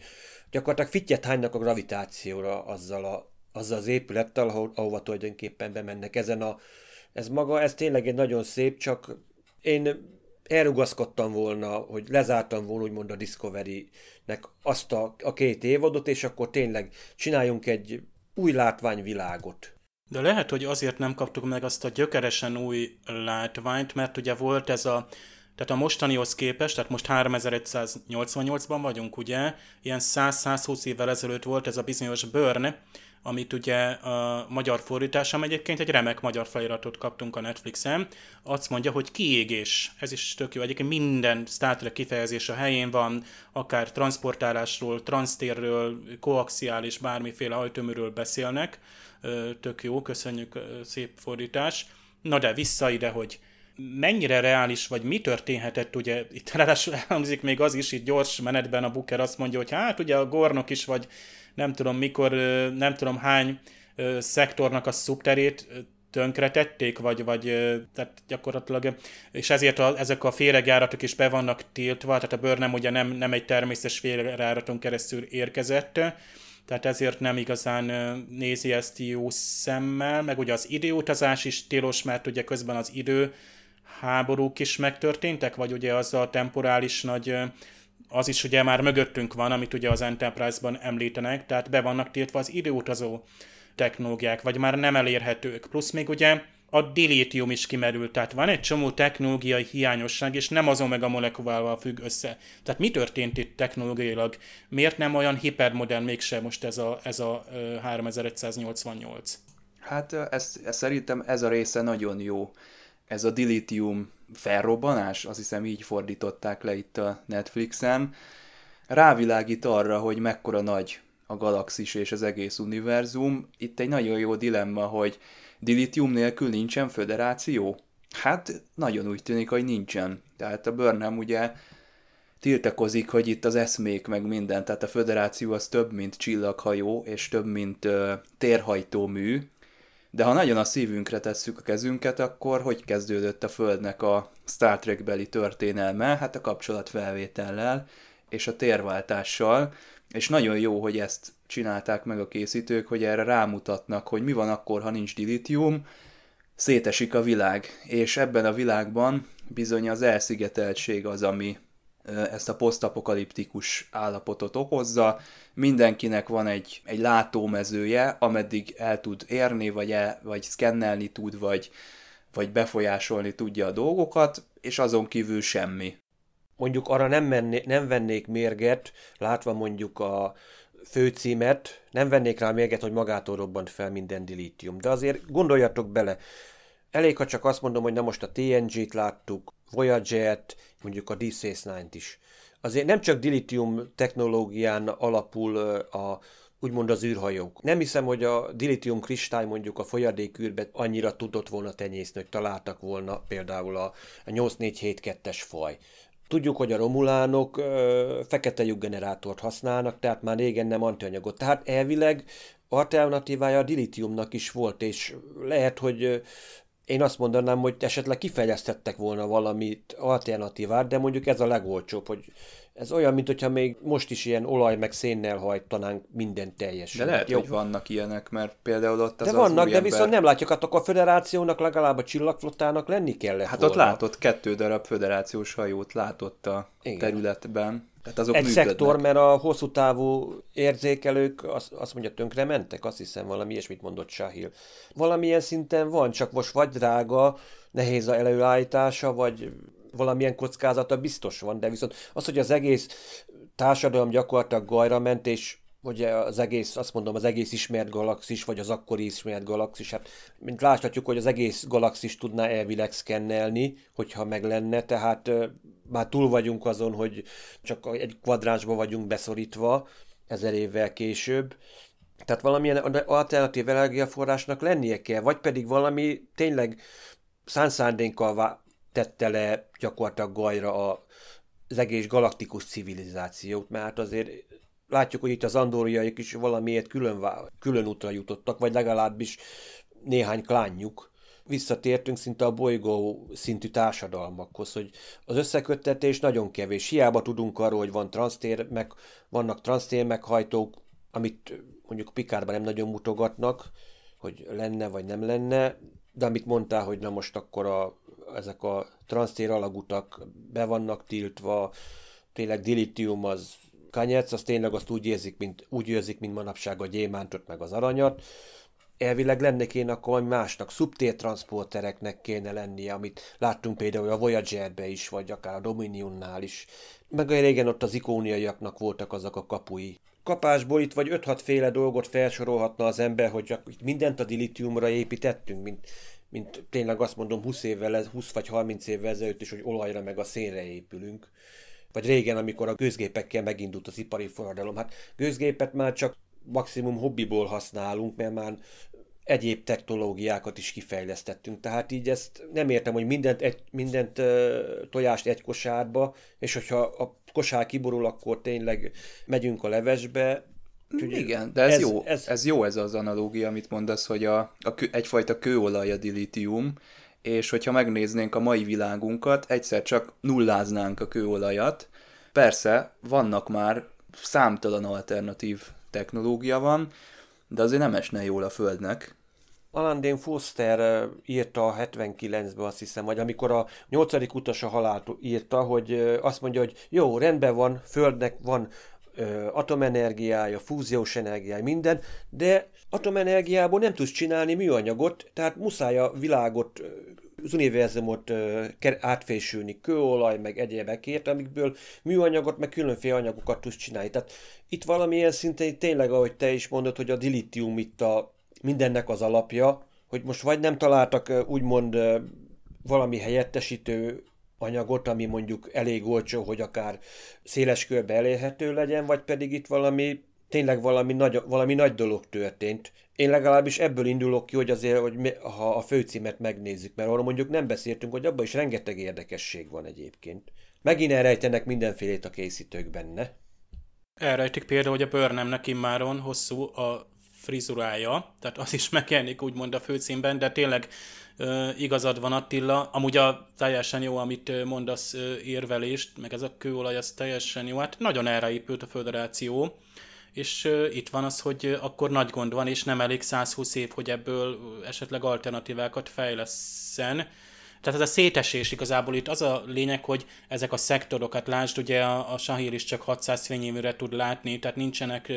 gyakorlatilag fittyet hánynak a gravitációra azzal, a, azzal az épülettel, ahol, ahova tulajdonképpen bemennek. Ezen a, ez maga, ez tényleg egy nagyon szép, csak én elrugaszkodtam volna, hogy lezártam volna úgymond a Discovery-nek azt a, a két évadot, és akkor tényleg csináljunk egy új látványvilágot. De lehet, hogy azért nem kaptuk meg azt a gyökeresen új látványt, mert ugye volt ez a tehát a mostanihoz képest, tehát most 3188-ban vagyunk, ugye, ilyen 100-120 évvel ezelőtt volt ez a bizonyos Burn, amit ugye a magyar fordításom. Egyébként egy remek magyar feliratot kaptunk a Netflixen, azt mondja, hogy kiégés, ez is tök jó, egyébként minden Star Trek kifejezés a helyén van, akár transportálásról, transztérről, koaxiális bármiféle hajtóműről beszélnek, tök jó, köszönjük, szép fordítás. Na de vissza ide, hogy mennyire reális, vagy mi történhetett, ugye itt [laughs] ráadásul elhangzik még az is, itt gyors menetben a Booker azt mondja, hogy hát ugye a Gornok is, vagy nem tudom mikor, nem tudom hány szektornak a szubterét tönkretették, vagy, vagy tehát gyakorlatilag, és ezért a, ezek a féregjáratok is be vannak tiltva, tehát a bőr nem ugye nem, nem egy természetes félrejáraton keresztül érkezett, tehát ezért nem igazán nézi ezt jó szemmel, meg ugye az időutazás is tilos, mert ugye közben az idő háborúk is megtörténtek, vagy ugye az a temporális nagy, az is ugye már mögöttünk van, amit ugye az Enterprise-ban említenek, tehát be vannak tiltva az időutazó technológiák, vagy már nem elérhetők. Plusz még ugye a dilithium is kimerült, tehát van egy csomó technológiai hiányosság, és nem azon meg a molekulával függ össze. Tehát mi történt itt technológiailag? Miért nem olyan hipermodern mégse most ez a, ez a 3188? Hát ez, ez, szerintem ez a része nagyon jó. Ez a dilithium felrobbanás, azt hiszem így fordították le itt a Netflixen, rávilágít arra, hogy mekkora nagy a galaxis és az egész univerzum. Itt egy nagyon jó dilemma, hogy dilithium nélkül nincsen föderáció? Hát nagyon úgy tűnik, hogy nincsen. Tehát a Burnham ugye tiltakozik, hogy itt az eszmék meg minden, tehát a föderáció az több, mint csillaghajó, és több, mint uh, térhajtómű, de ha nagyon a szívünkre tesszük a kezünket, akkor hogy kezdődött a Földnek a Star Trek beli történelme? Hát a kapcsolatfelvétellel és a térváltással, és nagyon jó, hogy ezt csinálták meg a készítők, hogy erre rámutatnak, hogy mi van akkor, ha nincs dilithium, szétesik a világ, és ebben a világban bizony az elszigeteltség az, ami ezt a posztapokaliptikus állapotot okozza. Mindenkinek van egy, egy látómezője, ameddig el tud érni, vagy, el, vagy szkennelni tud, vagy, vagy befolyásolni tudja a dolgokat, és azon kívül semmi. Mondjuk arra nem, menné, nem vennék mérget, látva mondjuk a főcímet, nem vennék rá mérget, hogy magától robbant fel minden dilítium. De azért gondoljatok bele, elég, ha csak azt mondom, hogy na most a TNG-t láttuk, Voyager-t, mondjuk a Deep Space Nine-t is. Azért nem csak dilithium technológián alapul a úgymond az űrhajók. Nem hiszem, hogy a dilithium kristály mondjuk a folyadékűrbe annyira tudott volna tenyészni, hogy találtak volna például a 8472-es faj. Tudjuk, hogy a romulánok ö, fekete lyukgenerátort használnak, tehát már régen nem antianyagot. Tehát elvileg alternatívája a dilithiumnak is volt, és lehet, hogy én azt mondanám, hogy esetleg kifejlesztettek volna valamit alternatívát, de mondjuk ez a legolcsóbb, hogy ez olyan, mint hogyha még most is ilyen olaj meg szénnel hajtanánk minden teljesen. De lehet, Jó. hogy vannak ilyenek, mert például ott az De vannak, az de ember... viszont nem látjuk, hát akkor a federációnak legalább a csillagflottának lenni kellett Hát volna. ott látott kettő darab federációs hajót látott a Igen. területben. Tehát azok Egy működnek. szektor, mert a hosszú távú érzékelők azt, azt mondja, tönkre mentek, azt hiszem valami ilyesmit mondott Sahil. Valamilyen szinten van, csak most vagy drága, nehéz a előállítása, vagy valamilyen kockázata biztos van, de viszont az, hogy az egész társadalom gyakorlatilag gajra ment, és hogy az egész, azt mondom, az egész ismert galaxis, vagy az akkori ismert galaxis, hát mint láthatjuk, hogy az egész galaxis tudná elvileg szkennelni, hogyha meg lenne, tehát már túl vagyunk azon, hogy csak egy kvadránsba vagyunk beszorítva ezer évvel később. Tehát valamilyen alternatív energiaforrásnak lennie kell, vagy pedig valami tényleg szánszándékkal tette le gyakorlatilag gajra a, az egész galaktikus civilizációt, mert azért látjuk, hogy itt az andóriaik is valamiért külön, külön útra jutottak, vagy legalábbis néhány klánjuk, visszatértünk szinte a bolygó szintű társadalmakhoz, hogy az összeköttetés nagyon kevés. Hiába tudunk arról, hogy van transztér, meg, vannak transztér meghajtók, amit mondjuk Pikárban nem nagyon mutogatnak, hogy lenne vagy nem lenne, de amit mondtál, hogy na most akkor a, ezek a transztér alagutak be vannak tiltva, tényleg dilitium az kanyec, az tényleg azt úgy érzik, mint, úgy érzik, mint manapság a gyémántot meg az aranyat. Elvileg lenne kéne akkor másnak, szubtértranszportereknek kéne lennie, amit láttunk például a Voyager-be is, vagy akár a Dominionnál is. Meg a régen ott az ikóniaiaknak voltak azok a kapui. Kapásból itt vagy 5-6 féle dolgot felsorolhatna az ember, hogy mindent a dilitiumra építettünk, mint, mint tényleg azt mondom 20 évvel, 20 vagy 30 évvel ezelőtt is, hogy olajra meg a szénre épülünk vagy régen, amikor a gőzgépekkel megindult az ipari forradalom. Hát gőzgépet már csak maximum hobbiból használunk, mert már egyéb technológiákat is kifejlesztettünk. Tehát így ezt nem értem, hogy mindent, egy, mindent tojást egy kosárba, és hogyha a kosár kiborul, akkor tényleg megyünk a levesbe. Ugye, Igen, de ez, ez, jó, ez... ez jó ez az analógia, amit mondasz, hogy a, a kő, egyfajta kőolaj a dilitium, és hogyha megnéznénk a mai világunkat, egyszer csak nulláznánk a kőolajat. Persze, vannak már számtalan alternatív technológia van, de azért nem esne jól a Földnek. Alan Dane Foster írta a 79-ben azt hiszem, vagy amikor a nyolcadik utas a halált írta, hogy azt mondja, hogy jó, rendben van, Földnek van atomenergiája, fúziós energiája, minden, de atomenergiából nem tudsz csinálni műanyagot, tehát muszáj a világot, az univerzumot átfésülni kőolaj, meg egyébekért, amikből műanyagot, meg különféle anyagokat tudsz csinálni. Tehát itt valamilyen szinten tényleg, ahogy te is mondod, hogy a dilitium itt a mindennek az alapja, hogy most vagy nem találtak úgymond valami helyettesítő anyagot, ami mondjuk elég olcsó, hogy akár széles körbe elérhető legyen, vagy pedig itt valami tényleg valami nagy, valami nagy dolog történt. Én legalábbis ebből indulok ki, hogy azért, hogy mi, ha a főcímet megnézzük, mert arra mondjuk nem beszéltünk, hogy abban is rengeteg érdekesség van egyébként. Megint elrejtenek mindenfélét a készítők benne. Elrejtik például, hogy a Burnhamnek immáron hosszú a frizurája, tehát az is megjelenik úgymond a főcímben, de tényleg igazad van Attila, amúgy a teljesen jó, amit mondasz érvelést, meg ez a kőolaj, az teljesen jó, hát nagyon erre épült a föderáció, és itt van az, hogy akkor nagy gond van, és nem elég 120 év, hogy ebből esetleg alternatívákat fejleszen, tehát ez a szétesés igazából itt az a lényeg, hogy ezek a szektorokat, lásd, ugye a, a Sahir is csak 600 fényévűre tud látni, tehát nincsenek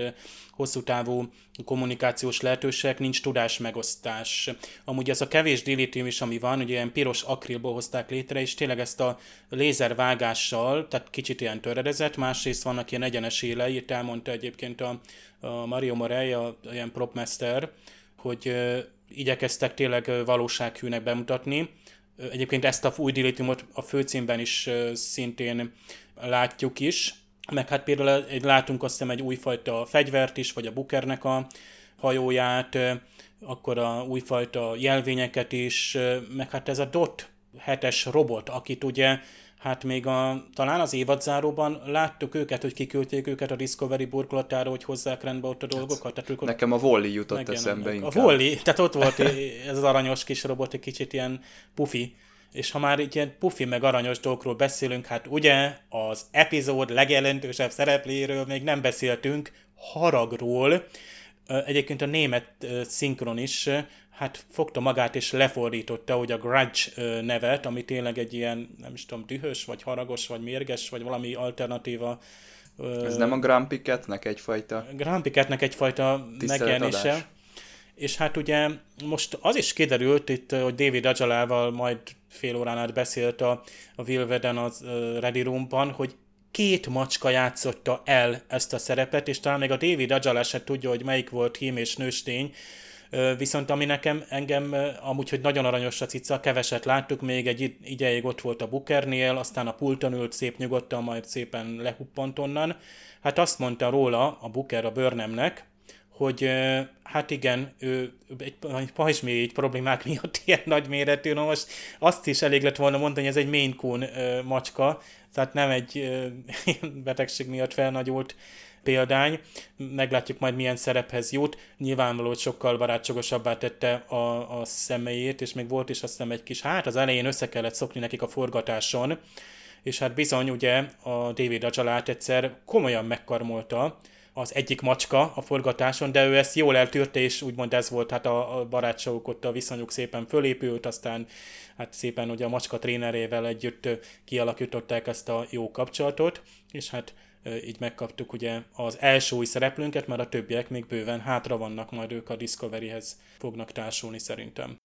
hosszú távú kommunikációs lehetőségek, nincs tudásmegosztás. Amúgy ez a kevés dilitium is, ami van, ugye ilyen piros akrilból hozták létre, és tényleg ezt a lézervágással, tehát kicsit ilyen töredezett, másrészt vannak ilyen egyenes élei, itt elmondta egyébként a, a Mario Morey, a, a ilyen propmester, hogy igyekeztek tényleg valósághűnek bemutatni, Egyébként ezt a új dilitiumot a főcímben is szintén látjuk is, meg hát például látunk azt hiszem egy újfajta fegyvert is, vagy a Bukernek a hajóját, akkor a újfajta jelvényeket is, meg hát ez a DOT hetes robot, akit ugye hát még a, talán az évadzáróban láttuk őket, hogy kiküldték őket a Discovery burkolatára, hogy hozzák rendbe ott a dolgokat. Tehát ők Nekem a Wally jutott eszembe inkább. A Wally, tehát ott volt [laughs] ez az aranyos kis robot, egy kicsit ilyen pufi. És ha már ilyen pufi meg aranyos dolgokról beszélünk, hát ugye az epizód legjelentősebb szereplőről még nem beszéltünk, Haragról. Egyébként a német szinkron is hát fogta magát és lefordította, hogy a Grudge nevet, ami tényleg egy ilyen, nem is tudom, dühös, vagy haragos, vagy mérges, vagy valami alternatíva. Ez nem a Grumpy Cat-nek egyfajta? Grumpy Cat-nek egyfajta megjelenése. És hát ugye most az is kiderült itt, hogy David Ajalával majd fél órán át beszélt a, a Will Weden az uh, Ready Room-ban, hogy két macska játszotta el ezt a szerepet, és talán még a David Ajala se tudja, hogy melyik volt hím és nőstény, Viszont ami nekem, engem amúgy, hogy nagyon aranyos a cica, keveset láttuk, még egy ideig ott volt a Bukernél, aztán a pulton ült szép nyugodtan, majd szépen lehuppant onnan. Hát azt mondta róla a Buker a Börnemnek, hogy hát igen, ő egy, egy pajzsmély problémák miatt [laughs] ilyen nagy méretű, no most azt is elég lett volna mondani, hogy ez egy Maine Coon macska, tehát nem egy [laughs] betegség miatt felnagyult példány. Meglátjuk majd milyen szerephez jut. Nyilvánvaló, hogy sokkal barátságosabbá tette a, a személyét, és még volt is azt hiszem egy kis, hát az elején össze kellett szokni nekik a forgatáson, és hát bizony ugye a David Ajalát egyszer komolyan megkarmolta, az egyik macska a forgatáson, de ő ezt jól eltűrte, és úgymond ez volt, hát a, a barátságuk ott a viszonyuk szépen fölépült, aztán hát szépen ugye a macska trénerével együtt kialakították ezt a jó kapcsolatot, és hát így megkaptuk ugye az első új szereplőnket, mert a többiek még bőven hátra vannak, majd ők a Discoveryhez fognak társulni szerintem.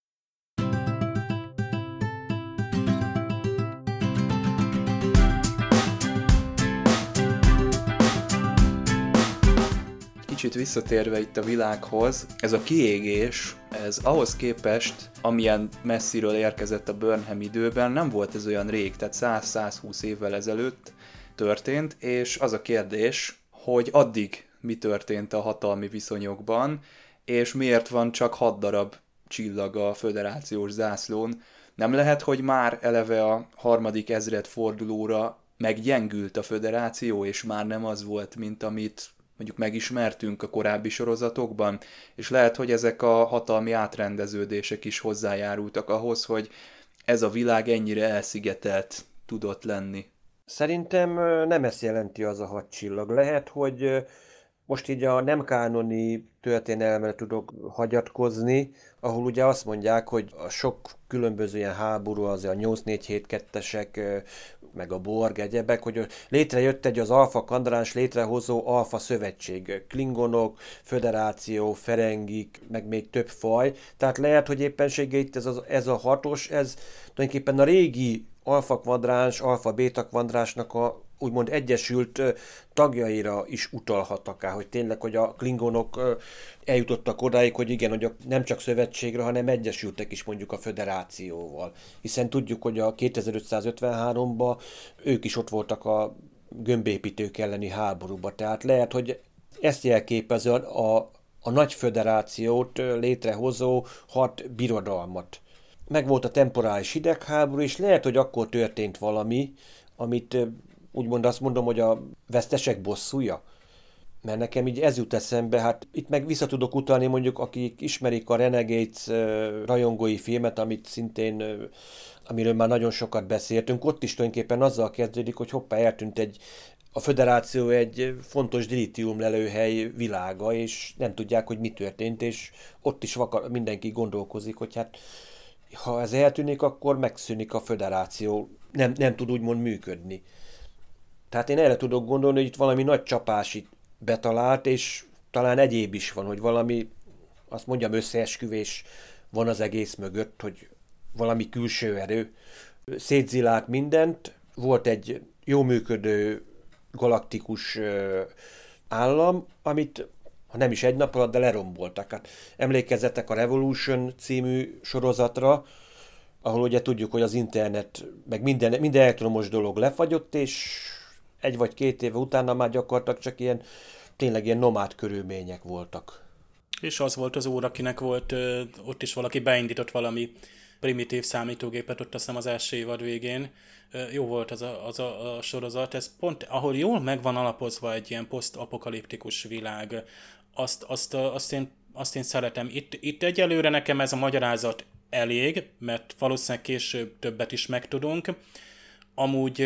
Kicsit visszatérve itt a világhoz, ez a kiégés, ez ahhoz képest, amilyen messziről érkezett a Burnham időben, nem volt ez olyan rég, tehát 100-120 évvel ezelőtt történt, és az a kérdés, hogy addig mi történt a hatalmi viszonyokban, és miért van csak 6 darab csillag a föderációs zászlón. Nem lehet, hogy már eleve a harmadik ezred fordulóra meggyengült a föderáció, és már nem az volt, mint amit mondjuk megismertünk a korábbi sorozatokban, és lehet, hogy ezek a hatalmi átrendeződések is hozzájárultak ahhoz, hogy ez a világ ennyire elszigetelt tudott lenni. Szerintem nem ezt jelenti az a hat csillag. Lehet, hogy most így a nem kánoni történelmre tudok hagyatkozni, ahol ugye azt mondják, hogy a sok különböző ilyen háború, az a 8472-esek, meg a Borg egyebek, hogy létrejött egy az Alfa Kandráns létrehozó Alfa Szövetség, Klingonok, Föderáció, Ferengik, meg még több faj. Tehát lehet, hogy éppensége itt ez a, ez a hatos, ez tulajdonképpen a régi alfa kvadráns, alfa beta kvadránsnak a úgymond egyesült tagjaira is utalhat akár, hogy tényleg, hogy a klingonok eljutottak odáig, hogy igen, hogy nem csak szövetségre, hanem egyesültek is mondjuk a föderációval. Hiszen tudjuk, hogy a 2553-ban ők is ott voltak a gömbépítők elleni háborúba. Tehát lehet, hogy ezt jelképező a, a nagy föderációt létrehozó hat birodalmat meg volt a temporális hidegháború, és lehet, hogy akkor történt valami, amit úgymond azt mondom, hogy a vesztesek bosszúja. Mert nekem így ez jut eszembe, hát itt meg vissza tudok utalni mondjuk, akik ismerik a Renegades rajongói filmet, amit szintén, amiről már nagyon sokat beszéltünk, ott is tulajdonképpen azzal kezdődik, hogy hoppá, eltűnt egy, a föderáció egy fontos dilitium lelőhely világa, és nem tudják, hogy mi történt, és ott is vaka, mindenki gondolkozik, hogy hát ha ez eltűnik, akkor megszűnik a föderáció, nem, nem tud úgymond működni. Tehát én erre tudok gondolni, hogy itt valami nagy csapás itt betalált, és talán egyéb is van, hogy valami, azt mondjam, összeesküvés van az egész mögött, hogy valami külső erő szétzilált mindent, volt egy jó működő galaktikus állam, amit ha nem is egy nap alatt, de leromboltak. Hát emlékezzetek a Revolution című sorozatra, ahol ugye tudjuk, hogy az internet, meg minden, minden elektromos dolog lefagyott, és egy vagy két éve utána már gyakorlatilag csak ilyen, tényleg ilyen nomád körülmények voltak. És az volt az úr, akinek volt, ott is valaki beindított valami primitív számítógépet, ott azt az első évad végén. Jó volt az a, az a, a sorozat, ez pont, ahol jól megvan alapozva egy ilyen posztapokaliptikus világ, azt, azt, azt, én, azt én szeretem. Itt, itt egyelőre nekem ez a magyarázat elég, mert valószínűleg később többet is megtudunk. Amúgy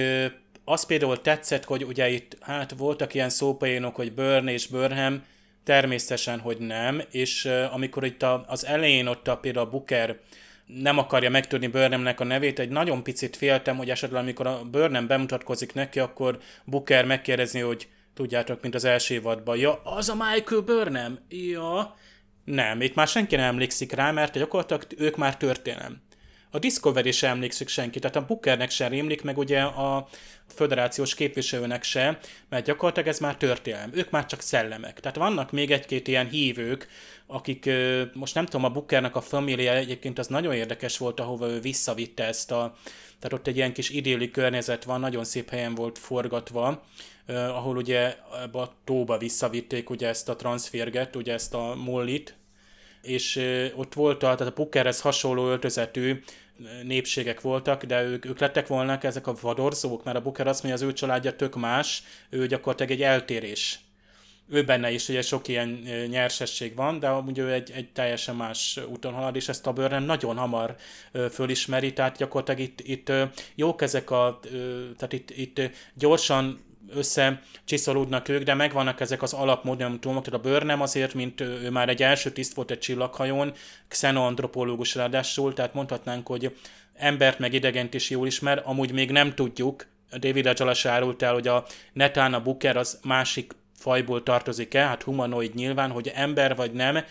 az például tetszett, hogy ugye itt hát voltak ilyen szópaénok, hogy Burn és Burnham, természetesen, hogy nem, és uh, amikor itt a, az elején ott a, például a Booker nem akarja megtudni Burnhamnek a nevét, egy nagyon picit féltem, hogy esetleg amikor a Burnham bemutatkozik neki, akkor Booker megkérdezi, hogy Tudjátok, mint az első évadban. Ja, az a Michael Burnham? Ja. Nem, itt már senki nem emlékszik rá, mert gyakorlatilag ők már történelem. A Discovery sem emlékszik senki, tehát a Bookernek sem rémlik, meg ugye a föderációs képviselőnek se, mert gyakorlatilag ez már történelem. Ők már csak szellemek. Tehát vannak még egy-két ilyen hívők, akik most nem tudom, a Bookernek a família egyébként az nagyon érdekes volt, ahova ő visszavitte ezt a, tehát ott egy ilyen kis idilli környezet van, nagyon szép helyen volt forgatva, ahol ugye a tóba visszavitték ugye ezt a transférget, ugye ezt a mollit, és ott volt, tehát a Pukerhez hasonló öltözetű népségek voltak, de ők, ők lettek volna ezek a vadorzók, mert a Buker azt mondja, az ő családja tök más, ő gyakorlatilag egy eltérés. ő benne is ugye sok ilyen nyersesség van, de amúgy ő egy, egy teljesen más úton halad, és ezt a Burnham nagyon hamar fölismeri, tehát gyakorlatilag itt, itt jók ezek a, tehát itt, itt gyorsan összecsiszolódnak ők, de megvannak ezek az alapmonumentumok, tehát a Burnham azért, mint ő már egy első tiszt volt egy csillaghajón, xenoantropológus ráadásul, tehát mondhatnánk, hogy embert meg idegent is jól ismer, amúgy még nem tudjuk, David Ajalas árult el, hogy a Netán, a Booker az másik fajból tartozik-e, hát humanoid nyilván, hogy ember vagy nem,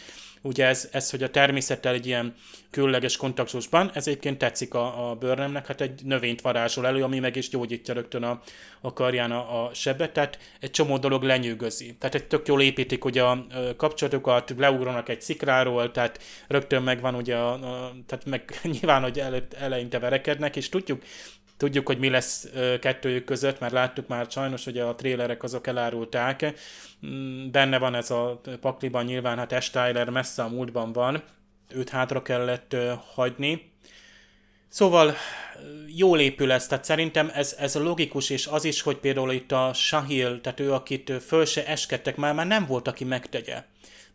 ugye ez, ez hogy a természettel egy ilyen különleges kontaktusban, ez egyébként tetszik a, a bőrnemnek, hát egy növényt varázsol elő, ami meg is gyógyítja rögtön a, a karján a, a sebet, tehát egy csomó dolog lenyűgözi. Tehát egy tök jól építik ugye a, kapcsolatokat, leugranak egy szikráról, tehát rögtön megvan ugye, a, a, tehát meg [laughs] nyilván, hogy előtt, eleinte verekednek, és tudjuk, Tudjuk, hogy mi lesz kettőjük között, mert láttuk már sajnos, hogy a trélerek azok elárulták. Mm, benne van ez a pakliban nyilván, hát Ash Tyler messze a múltban van, őt hátra kellett hagyni. Szóval jól épül ez, tehát szerintem ez, ez logikus, és az is, hogy például itt a Sahil, tehát ő, akit föl se eskedtek, már, már nem volt, aki megtegye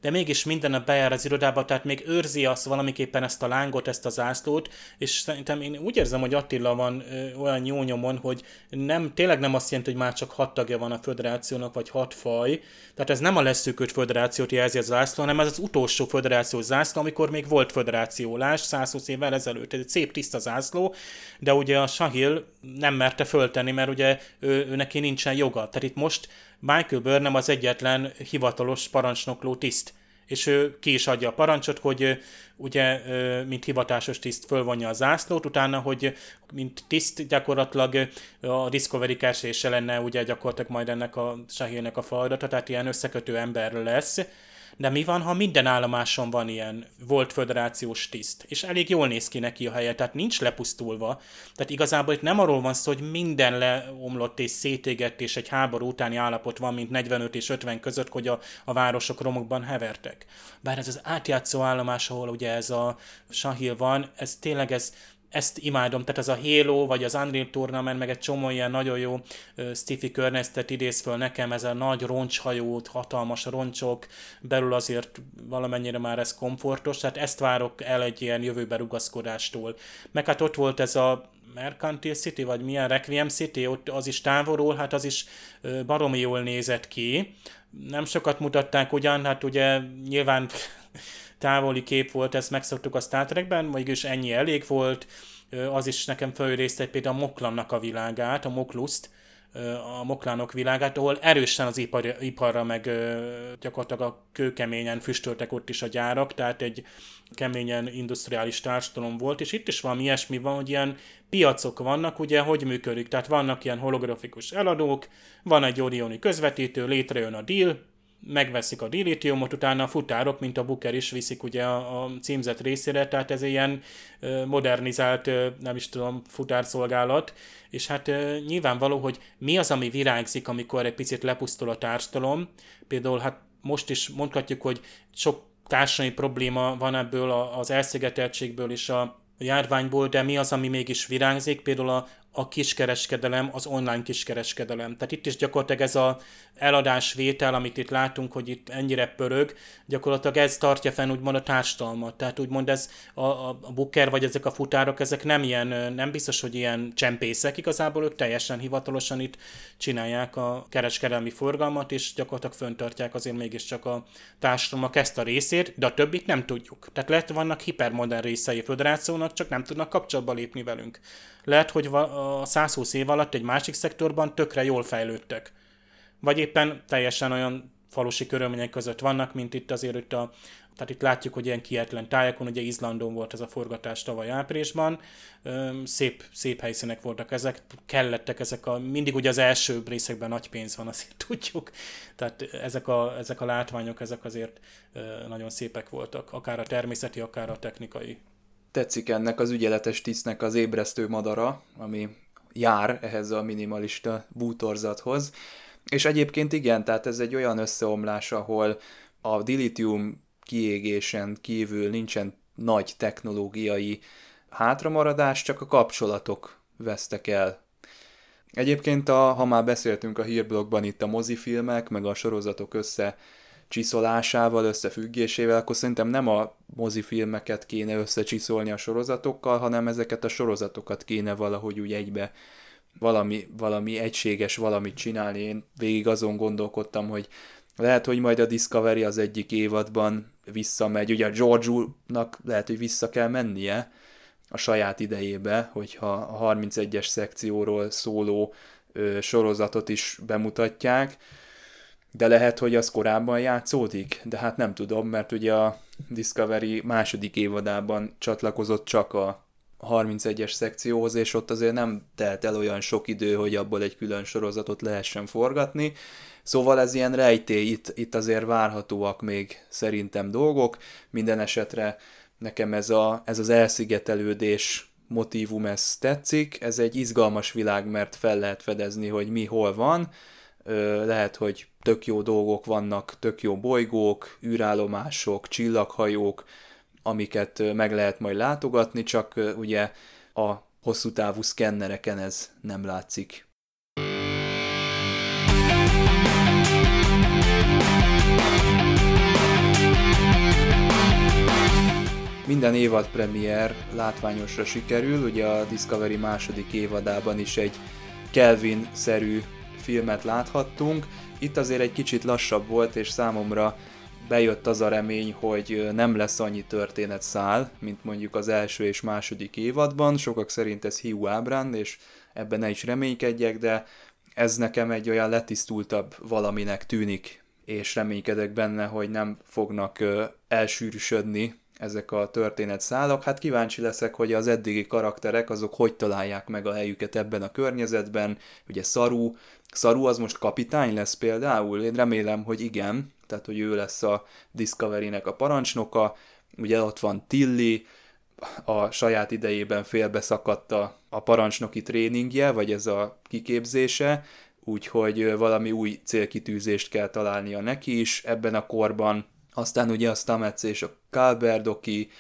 de mégis minden nap bejár az irodába, tehát még őrzi azt valamiképpen ezt a lángot, ezt a zászlót, és szerintem én úgy érzem, hogy Attila van ö, olyan jó nyomon, hogy nem, tényleg nem azt jelenti, hogy már csak hat tagja van a föderációnak, vagy hat faj, tehát ez nem a leszűkült föderációt jelzi a zászló, hanem ez az utolsó föderáció zászló, amikor még volt föderációlás 120 évvel ezelőtt. Ez egy szép tiszta zászló, de ugye a Sahil nem merte föltenni, mert ugye ő, ő neki nincsen joga. Tehát itt most Michael Burnham az egyetlen hivatalos parancsnokló tiszt és ő ki is adja a parancsot, hogy ugye, mint hivatásos tiszt fölvonja a zászlót, utána, hogy mint tiszt gyakorlatilag a Discovery kesése lenne ugye gyakorlatilag majd ennek a Sahirnek a feladata, tehát ilyen összekötő ember lesz, de mi van, ha minden állomáson van ilyen volt föderációs tiszt, és elég jól néz ki neki a helye, tehát nincs lepusztulva. Tehát igazából itt nem arról van szó, hogy minden leomlott és szétégett, és egy háború utáni állapot van, mint 45 és 50 között, hogy a, a városok romokban hevertek. Bár ez az átjátszó állomás, ahol ugye ez a Sahil van, ez tényleg ez ezt imádom, tehát ez a Halo, vagy az Unreal Tournament, meg egy csomó ilyen nagyon jó uh, környezetet idéz föl nekem, ez a nagy roncshajót, hatalmas roncsok, belül azért valamennyire már ez komfortos, tehát ezt várok el egy ilyen jövőbe rugaszkodástól. Meg hát ott volt ez a Mercantile City, vagy milyen Requiem City, ott az is távolról, hát az is baromi jól nézett ki. Nem sokat mutatták ugyan, hát ugye nyilván távoli kép volt, ezt megszoktuk a Star Trekben, mégis ennyi elég volt. Az is nekem fölrészte például a Moklannak a világát, a Mokluszt, a moklánok világát, ahol erősen az ipar, iparra meg gyakorlatilag a kőkeményen füstöltek ott is a gyárak, tehát egy keményen industriális társadalom volt, és itt is valami ilyesmi van, hogy ilyen piacok vannak, ugye, hogy működik, tehát vannak ilyen holografikus eladók, van egy Orioni közvetítő, létrejön a deal, megveszik a dilitiumot, utána a futárok, mint a Booker is viszik ugye a, a címzet részére, tehát ez ilyen modernizált, nem is tudom, futárszolgálat, és hát nyilvánvaló, hogy mi az, ami virágzik, amikor egy picit lepusztul a társadalom. Például hát most is mondhatjuk, hogy sok társadalmi probléma van ebből az elszigeteltségből és a járványból, de mi az, ami mégis virágzik? Például a, a kiskereskedelem, az online kiskereskedelem. Tehát itt is gyakorlatilag ez a eladásvétel, amit itt látunk, hogy itt ennyire pörög, gyakorlatilag ez tartja fenn úgymond a társadalmat. Tehát úgymond ez a, a, buker vagy ezek a futárok, ezek nem ilyen, nem biztos, hogy ilyen csempészek, igazából ők teljesen hivatalosan itt csinálják a kereskedelmi forgalmat, és gyakorlatilag föntartják azért mégiscsak a társadalmak ezt a részét, de a többit nem tudjuk. Tehát lehet vannak hipermodern részei a föderációnak, csak nem tudnak kapcsolatba lépni velünk. Lehet, hogy a 120 év alatt egy másik szektorban tökre jól fejlődtek. Vagy éppen teljesen olyan falusi körülmények között vannak, mint itt azért itt a, tehát itt látjuk, hogy ilyen kietlen tájakon, ugye Izlandon volt ez a forgatás tavaly áprilisban, szép, szép helyszínek voltak ezek, kellettek ezek a, mindig ugye az első részekben nagy pénz van, azt [laughs] tudjuk, tehát ezek a, ezek a látványok, ezek azért nagyon szépek voltak, akár a természeti, akár a technikai. Tetszik ennek az ügyeletes tisztnek az ébresztő madara, ami jár ehhez a minimalista bútorzathoz. És egyébként igen, tehát ez egy olyan összeomlás, ahol a dilitium kiégésen kívül nincsen nagy technológiai hátramaradás, csak a kapcsolatok vesztek el. Egyébként, a, ha már beszéltünk a hírblogban itt a mozifilmek, meg a sorozatok össze csiszolásával, összefüggésével, akkor szerintem nem a mozifilmeket kéne összecsiszolni a sorozatokkal, hanem ezeket a sorozatokat kéne valahogy úgy egybe valami, valami egységes valamit csinálni. Én végig azon gondolkodtam, hogy lehet, hogy majd a Discovery az egyik évadban visszamegy. Ugye a George-nak lehet, hogy vissza kell mennie a saját idejébe, hogyha a 31-es szekcióról szóló ö, sorozatot is bemutatják, de lehet, hogy az korábban játszódik, de hát nem tudom, mert ugye a Discovery második évadában csatlakozott csak a 31-es szekcióhoz, és ott azért nem telt el olyan sok idő, hogy abból egy külön sorozatot lehessen forgatni. Szóval ez ilyen rejtély, itt, itt azért várhatóak még szerintem dolgok. Minden esetre nekem ez, a, ez az elszigetelődés motivum, ez tetszik. Ez egy izgalmas világ, mert fel lehet fedezni, hogy mi hol van. Lehet, hogy tök jó dolgok vannak, tök jó bolygók, űrállomások, csillaghajók, amiket meg lehet majd látogatni, csak ugye a hosszú távú szkennereken ez nem látszik. Minden évad premier látványosra sikerül, ugye a Discovery második évadában is egy Kelvin-szerű filmet láthattunk. Itt azért egy kicsit lassabb volt, és számomra bejött az a remény, hogy nem lesz annyi történetszál, mint mondjuk az első és második évadban. Sokak szerint ez hiú ábrán, és ebben ne is reménykedjek, de ez nekem egy olyan letisztultabb valaminek tűnik, és reménykedek benne, hogy nem fognak elsűrűsödni ezek a történetszálak. Hát kíváncsi leszek, hogy az eddigi karakterek azok hogy találják meg a helyüket ebben a környezetben. Ugye Saru, Saru az most kapitány lesz például? Én remélem, hogy igen, tehát hogy ő lesz a Discovery-nek a parancsnoka. Ugye ott van Tilly, a saját idejében félbeszakadt a, a parancsnoki tréningje, vagy ez a kiképzése, úgyhogy valami új célkitűzést kell találnia neki is ebben a korban. Aztán ugye a Stamets és a Kalberdoki,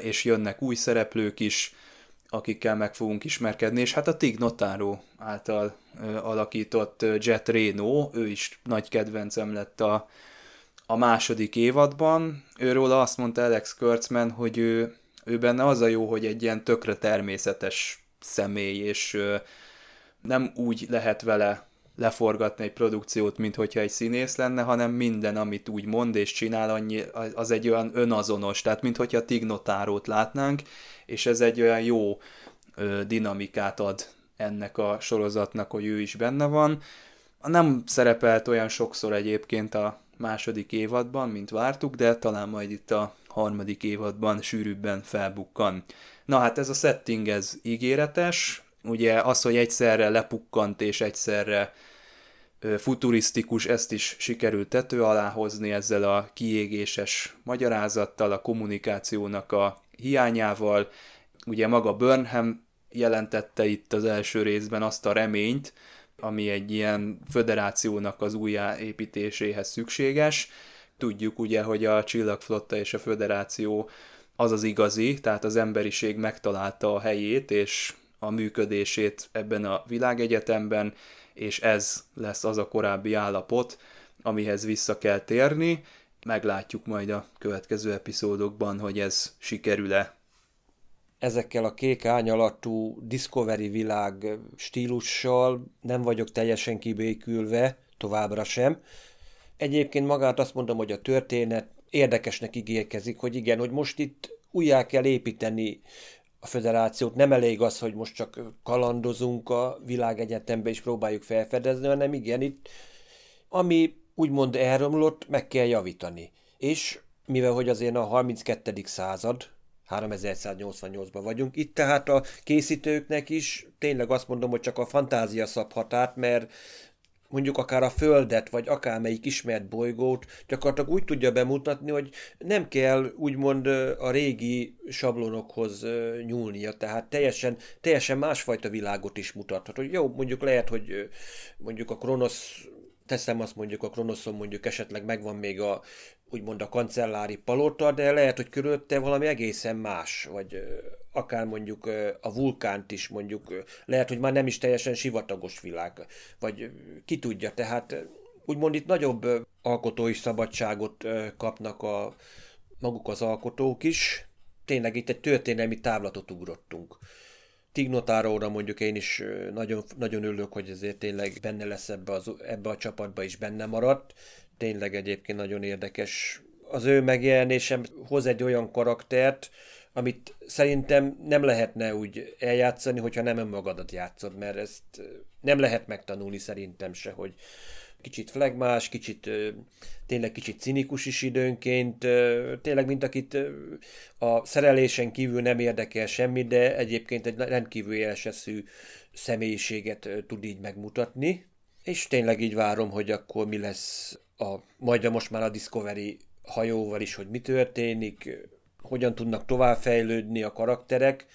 és jönnek új szereplők is, akikkel meg fogunk ismerkedni, és hát a Tig Notaro által alakított Jet Reno, ő is nagy kedvencem lett a, a második évadban. Őről azt mondta Alex Kurtzman, hogy ő, ő benne az a jó, hogy egy ilyen tökre természetes személy, és nem úgy lehet vele leforgatni egy produkciót, mint hogyha egy színész lenne, hanem minden, amit úgy mond és csinál, annyi, az egy olyan önazonos, tehát mint hogyha Tignotárót látnánk, és ez egy olyan jó ö, dinamikát ad ennek a sorozatnak, hogy ő is benne van. Nem szerepelt olyan sokszor egyébként a második évadban, mint vártuk, de talán majd itt a harmadik évadban sűrűbben felbukkan. Na hát ez a setting, ez ígéretes, ugye az, hogy egyszerre lepukkant és egyszerre futurisztikus, ezt is sikerült tető alá hozni ezzel a kiégéses magyarázattal, a kommunikációnak a hiányával. Ugye maga Burnham jelentette itt az első részben azt a reményt, ami egy ilyen föderációnak az újjáépítéséhez szükséges. Tudjuk ugye, hogy a Csillagflotta és a föderáció az az igazi, tehát az emberiség megtalálta a helyét és a működését ebben a világegyetemben, és ez lesz az a korábbi állapot, amihez vissza kell térni. Meglátjuk majd a következő epizódokban, hogy ez sikerül-e ezekkel a kék ányalatú Discovery világ stílussal nem vagyok teljesen kibékülve, továbbra sem. Egyébként magát azt mondom, hogy a történet érdekesnek ígérkezik, hogy igen, hogy most itt újjá kell építeni a föderációt. Nem elég az, hogy most csak kalandozunk a világegyetembe és próbáljuk felfedezni, hanem igen, itt ami úgymond elromlott, meg kell javítani. És mivel hogy azért a 32. század, 3188-ban vagyunk. Itt tehát a készítőknek is tényleg azt mondom, hogy csak a fantázia szabhat át, mert mondjuk akár a Földet, vagy akármelyik ismert bolygót gyakorlatilag úgy tudja bemutatni, hogy nem kell úgymond a régi sablonokhoz nyúlnia, tehát teljesen, teljesen másfajta világot is mutathat. Hogy jó, mondjuk lehet, hogy mondjuk a Kronosz teszem azt mondjuk a Kronoszon mondjuk esetleg megvan még a úgymond a kancellári palota, de lehet, hogy körülötte valami egészen más, vagy akár mondjuk a vulkánt is mondjuk, lehet, hogy már nem is teljesen sivatagos világ, vagy ki tudja, tehát úgymond itt nagyobb alkotói szabadságot kapnak a, maguk az alkotók is. Tényleg itt egy történelmi távlatot ugrottunk. Tignotáróra mondjuk én is nagyon, nagyon örülök, hogy ezért tényleg benne lesz ebbe, az, ebbe a csapatba is benne maradt. Tényleg egyébként nagyon érdekes. Az ő megjelenésem hoz egy olyan karaktert, amit szerintem nem lehetne úgy eljátszani, hogyha nem önmagadat játszod, mert ezt nem lehet megtanulni szerintem se, hogy kicsit flegmás, kicsit tényleg kicsit cinikus is időnként, tényleg mint akit a szerelésen kívül nem érdekel semmi, de egyébként egy rendkívül éleseszű személyiséget tud így megmutatni, és tényleg így várom, hogy akkor mi lesz a, majd most már a Discovery hajóval is, hogy mi történik, hogyan tudnak továbbfejlődni a karakterek.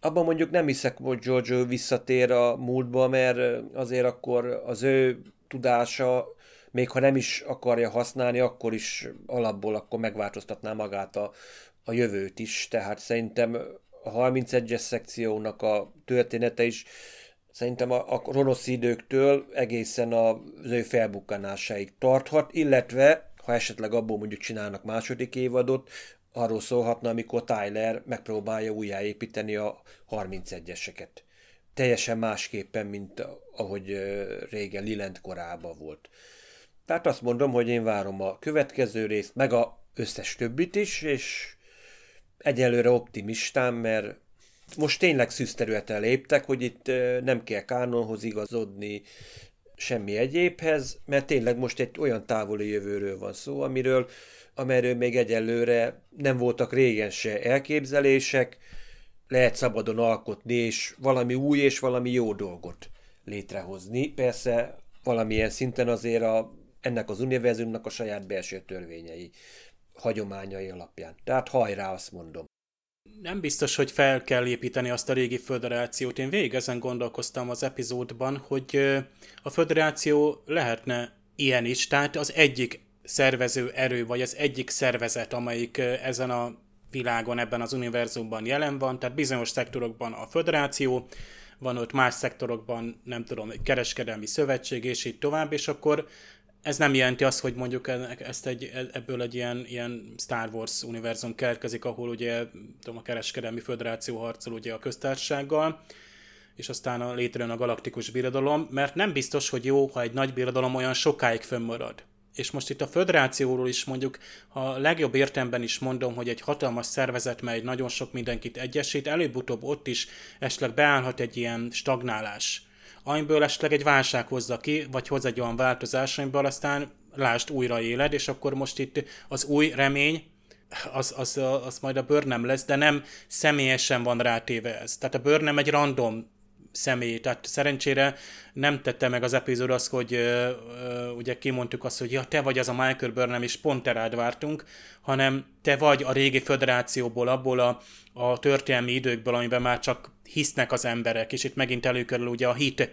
Abban mondjuk nem hiszek, hogy Giorgio visszatér a múltba, mert azért akkor az ő tudása, még ha nem is akarja használni, akkor is alapból akkor megváltoztatná magát a, a jövőt is. Tehát szerintem a 31-es szekciónak a története is szerintem a, a ronoszi időktől egészen az ő felbukkanásáig tarthat, illetve ha esetleg abból mondjuk csinálnak második évadot, arról szólhatna, amikor Tyler megpróbálja újjáépíteni a 31-eseket. Teljesen másképpen, mint ahogy régen Liland korában volt. Tehát azt mondom, hogy én várom a következő részt, meg a összes többit is, és egyelőre optimistám, mert most tényleg szűzterületen léptek, hogy itt nem kell kánonhoz igazodni, semmi egyébhez, mert tényleg most egy olyan távoli jövőről van szó, amiről amerről még egyelőre nem voltak régen se elképzelések, lehet szabadon alkotni, és valami új és valami jó dolgot létrehozni. Persze valamilyen szinten azért a, ennek az univerzumnak a saját belső törvényei, hagyományai alapján. Tehát hajrá, azt mondom. Nem biztos, hogy fel kell építeni azt a régi föderációt. Én végig ezen gondolkoztam az epizódban, hogy a föderáció lehetne ilyen is, tehát az egyik szervező erő, vagy az egyik szervezet, amelyik ezen a világon, ebben az univerzumban jelen van, tehát bizonyos szektorokban a föderáció, van ott más szektorokban, nem tudom, egy kereskedelmi szövetség, és így tovább, és akkor ez nem jelenti azt, hogy mondjuk ezt egy, ebből egy ilyen, ilyen Star Wars univerzum keletkezik, ahol ugye tudom, a kereskedelmi föderáció harcol ugye a köztársasággal, és aztán a létrejön a galaktikus birodalom, mert nem biztos, hogy jó, ha egy nagy birodalom olyan sokáig fönnmarad. És most itt a föderációról is mondjuk, ha legjobb értemben is mondom, hogy egy hatalmas szervezet, mely nagyon sok mindenkit egyesít, előbb-utóbb ott is esetleg beállhat egy ilyen stagnálás, amiből esetleg egy válság hozza ki, vagy hoz egy olyan változás, amiből aztán lásd újra éled, és akkor most itt az új remény, az, az, az majd a bőr nem lesz, de nem személyesen van rátéve ez. Tehát a bőr nem egy random személy. Tehát szerencsére nem tette meg az epizód azt, hogy ö, ö, ugye kimondtuk azt, hogy ja, te vagy az a Michael Burnham, és pont te rád vártunk, hanem te vagy a régi föderációból, abból a, a történelmi időkből, amiben már csak hisznek az emberek, és itt megint előkerül ugye a hit,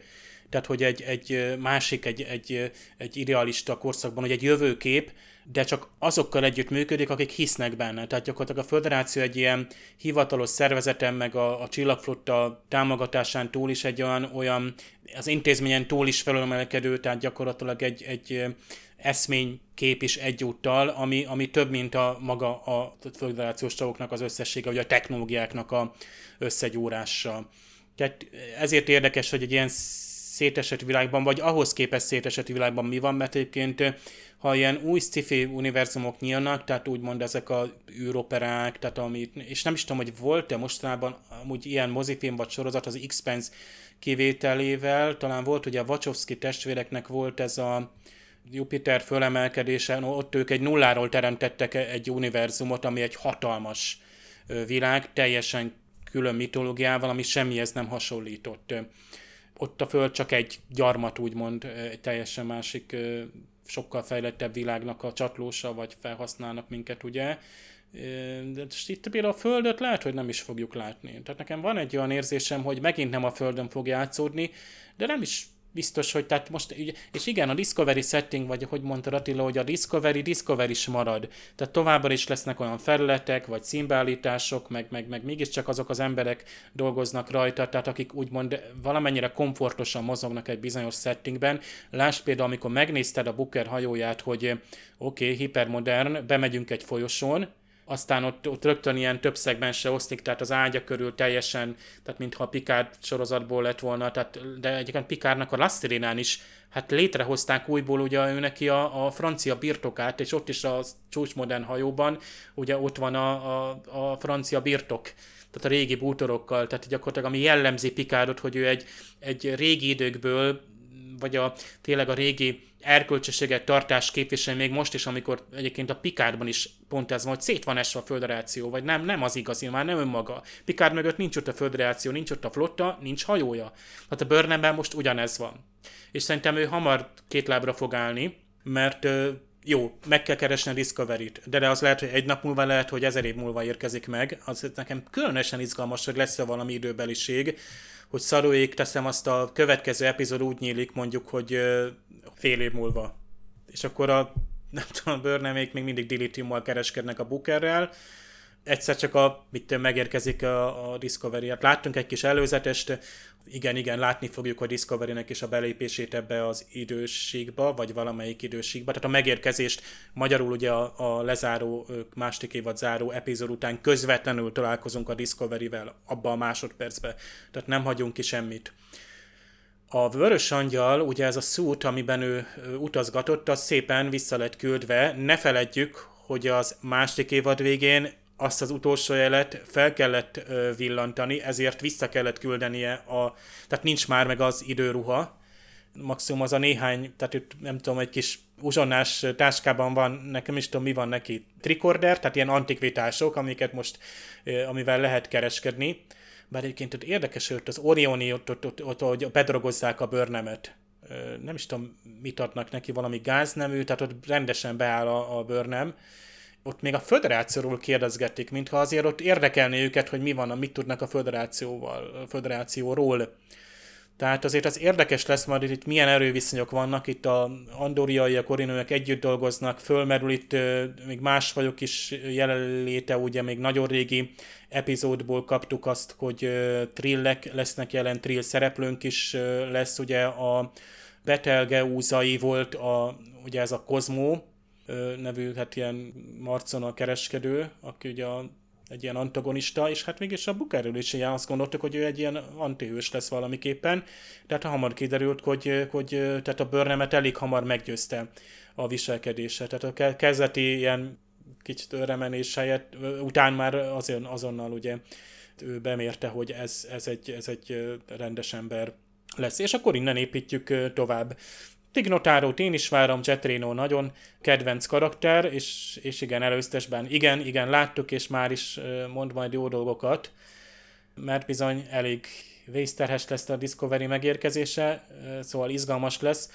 tehát hogy egy, egy másik, egy, egy, egy idealista korszakban, hogy egy jövőkép, de csak azokkal együtt működik, akik hisznek benne. Tehát gyakorlatilag a föderáció egy ilyen hivatalos szervezeten, meg a, a csillagflotta támogatásán túl is egy olyan, olyan az intézményen túl is felülemelkedő, tehát gyakorlatilag egy, egy eszménykép is egyúttal, ami, ami több, mint a maga a föderációs tagoknak az összessége, vagy a technológiáknak a összegyúrása. Tehát ezért érdekes, hogy egy ilyen szétesett világban, vagy ahhoz képest szétesett világban mi van, mert egyébként ha ilyen új sci-fi univerzumok nyílnak, tehát úgymond ezek a űroperák, tehát amit, és nem is tudom, hogy volt-e mostanában amúgy ilyen mozifilm vagy sorozat az X-Pence kivételével, talán volt ugye a Wachowski testvéreknek volt ez a Jupiter fölemelkedése, no, ott ők egy nulláról teremtettek egy univerzumot, ami egy hatalmas világ, teljesen külön mitológiával, ami semmihez nem hasonlított. Ott a föld csak egy gyarmat, úgymond, egy teljesen másik sokkal fejlettebb világnak a csatlósa, vagy felhasználnak minket, ugye. De itt például a Földöt lehet, hogy nem is fogjuk látni. Tehát nekem van egy olyan érzésem, hogy megint nem a Földön fog játszódni, de nem is biztos, hogy tehát most, és igen, a Discovery setting, vagy hogy mondta Attila, hogy a Discovery, Discovery is marad. Tehát továbbra is lesznek olyan felületek, vagy színbeállítások, meg, meg, meg mégiscsak azok az emberek dolgoznak rajta, tehát akik úgymond valamennyire komfortosan mozognak egy bizonyos settingben. Lásd például, amikor megnézted a Booker hajóját, hogy oké, okay, hipermodern, bemegyünk egy folyosón, aztán ott, ott rögtön ilyen több se osztik, tehát az ágya körül teljesen, tehát mintha a Picard sorozatból lett volna, tehát, de egyébként Picardnak a Lastirinán is hát létrehozták újból ugye ő neki a, a francia birtokát, és ott is a csúcsmodern hajóban, ugye ott van a, a, a francia birtok, tehát a régi bútorokkal, tehát gyakorlatilag ami jellemzi Picardot, hogy ő egy, egy régi időkből, vagy a, tényleg a régi erkölcsöséget, tartás képvisel még most is, amikor egyébként a Pikárban is pont ez van, hogy szét van esve a föderáció, vagy nem, nem az igazi, már nem önmaga. Pikár mögött nincs ott a föderáció, nincs ott a flotta, nincs hajója. Hát a Burnhamben most ugyanez van. És szerintem ő hamar két lábra fog állni, mert jó, meg kell keresni a Discovery-t, de, de az lehet, hogy egy nap múlva lehet, hogy ezer év múlva érkezik meg. Az nekem különösen izgalmas, hogy lesz-e valami időbeliség, hogy szaróék teszem azt a következő epizód úgy nyílik mondjuk, hogy fél év múlva. És akkor a, nem tudom, a bőrnemék még mindig dilitiummal kereskednek a Bookerrel, egyszer csak a, mit megérkezik a, a Discovery. Hát láttunk egy kis előzetest, igen, igen, látni fogjuk a Discovery-nek is a belépését ebbe az időségbe, vagy valamelyik időségbe. Tehát a megérkezést magyarul ugye a, a lezáró, második évad záró epizód után közvetlenül találkozunk a Discovery-vel abba a másodpercbe. Tehát nem hagyunk ki semmit. A Vörös Angyal, ugye ez a szút, amiben ő utazgatott, az szépen vissza lett küldve. Ne feledjük, hogy az második évad végén azt az utolsó jelet fel kellett villantani, ezért vissza kellett küldenie a... Tehát nincs már meg az időruha. Maximum az a néhány, tehát itt nem tudom, egy kis uzsonnás táskában van, nekem is tudom, mi van neki, trikorder, tehát ilyen antikvitások, amiket most, amivel lehet kereskedni. Bár egyébként ott érdekes, hogy az Orioni ott, ott, ott, ott, ott bedrogozzák a bőrnemet. Nem is tudom, mit adnak neki, valami gáznemű, tehát ott rendesen beáll a, a bőrnem ott még a föderációról kérdezgették, mintha azért ott érdekelné őket, hogy mi van, mit tudnak a föderációval, a föderációról. Tehát azért az érdekes lesz majd, hogy itt milyen erőviszonyok vannak, itt a andoriai, a korinőek együtt dolgoznak, fölmerül itt még más fajok is jelenléte, ugye még nagyon régi epizódból kaptuk azt, hogy trillek lesznek jelen, trill szereplőnk is lesz, ugye a Betelgeúzai volt a, ugye ez a Kozmó, nevű, hát ilyen Marcon kereskedő, aki ugye a, egy ilyen antagonista, és hát mégis a Bukerről is ilyen azt gondoltuk, hogy ő egy ilyen antihős lesz valamiképpen, de hát hamar kiderült, hogy, hogy tehát a bőrnemet elég hamar meggyőzte a viselkedése. Tehát a kezdeti ilyen kicsit örremenés helyett, után már azon, azonnal ugye ő bemérte, hogy ez, ez, egy, ez egy rendes ember lesz. És akkor innen építjük tovább. Tignotárót én is várom, Jetrino nagyon kedvenc karakter, és, és igen, előztesben igen, igen, láttuk, és már is mond majd jó dolgokat, mert bizony elég vészterhes lesz a Discovery megérkezése, szóval izgalmas lesz.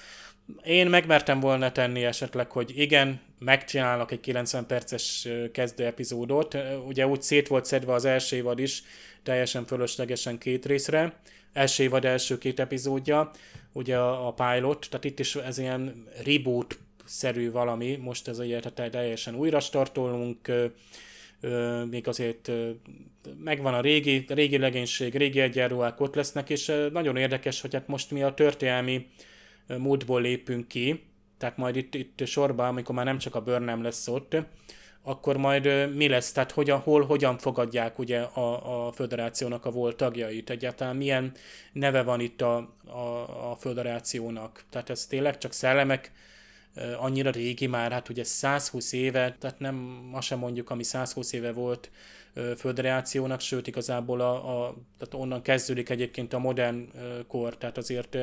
Én megmertem volna tenni esetleg, hogy igen, megcsinálok egy 90 perces kezdő epizódot. Ugye úgy szét volt szedve az első évad is, teljesen fölöslegesen két részre. Első évad első két epizódja, ugye a, a pilot, tehát itt is ez ilyen reboot szerű valami, most ez ugye tehát teljesen újra startolunk, még azért megvan a régi, régi legénység, régi egyenruhák ott lesznek, és nagyon érdekes, hogy hát most mi a történelmi múltból lépünk ki, tehát majd itt, itt sorban, amikor már nem csak a Burnham lesz ott, akkor majd mi lesz, tehát hogyan, hol, hogyan fogadják ugye a, a föderációnak a volt tagjait, egyáltalán milyen neve van itt a, a, a föderációnak. Tehát ez tényleg csak szellemek, annyira régi már, hát ugye 120 éve, tehát nem ma sem mondjuk, ami 120 éve volt föderációnak, sőt igazából a, a, tehát onnan kezdődik egyébként a modern kor, tehát azért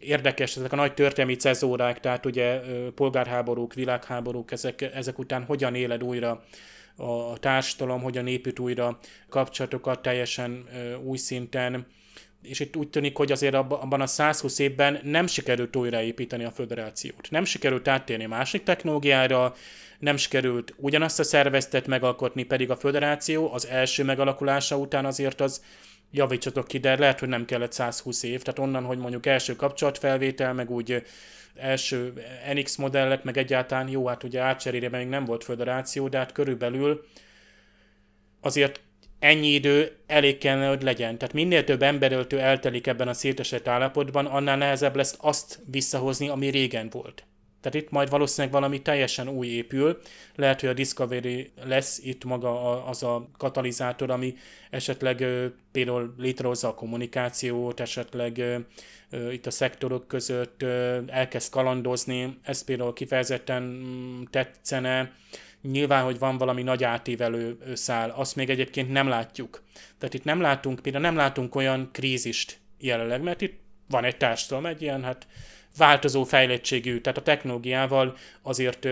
érdekes, ezek a nagy történelmi cezórák, tehát ugye polgárháborúk, világháborúk, ezek, ezek után hogyan éled újra a társadalom, hogyan épít újra kapcsolatokat teljesen új szinten, és itt úgy tűnik, hogy azért abban a 120 évben nem sikerült újraépíteni a föderációt. Nem sikerült áttérni másik technológiára, nem sikerült ugyanazt a szerveztet megalkotni, pedig a föderáció az első megalakulása után azért az javítsatok ki, de lehet, hogy nem kellett 120 év, tehát onnan, hogy mondjuk első kapcsolatfelvétel, meg úgy első NX modellet, meg egyáltalán jó, hát ugye átcserére még nem volt föderáció, de hát körülbelül azért ennyi idő elég kellene, hogy legyen. Tehát minél több emberöltő eltelik ebben a szétesett állapotban, annál nehezebb lesz azt visszahozni, ami régen volt. Tehát itt majd valószínűleg valami teljesen új épül. Lehet, hogy a Discovery lesz itt maga az a katalizátor, ami esetleg például létrehozza a kommunikációt, esetleg itt a szektorok között elkezd kalandozni. Ez például kifejezetten mm, tetszene nyilván, hogy van valami nagy átívelő szál, azt még egyébként nem látjuk. Tehát itt nem látunk, például nem látunk olyan krízist jelenleg, mert itt van egy társadalom, egy ilyen hát változó fejlettségű, tehát a technológiával azért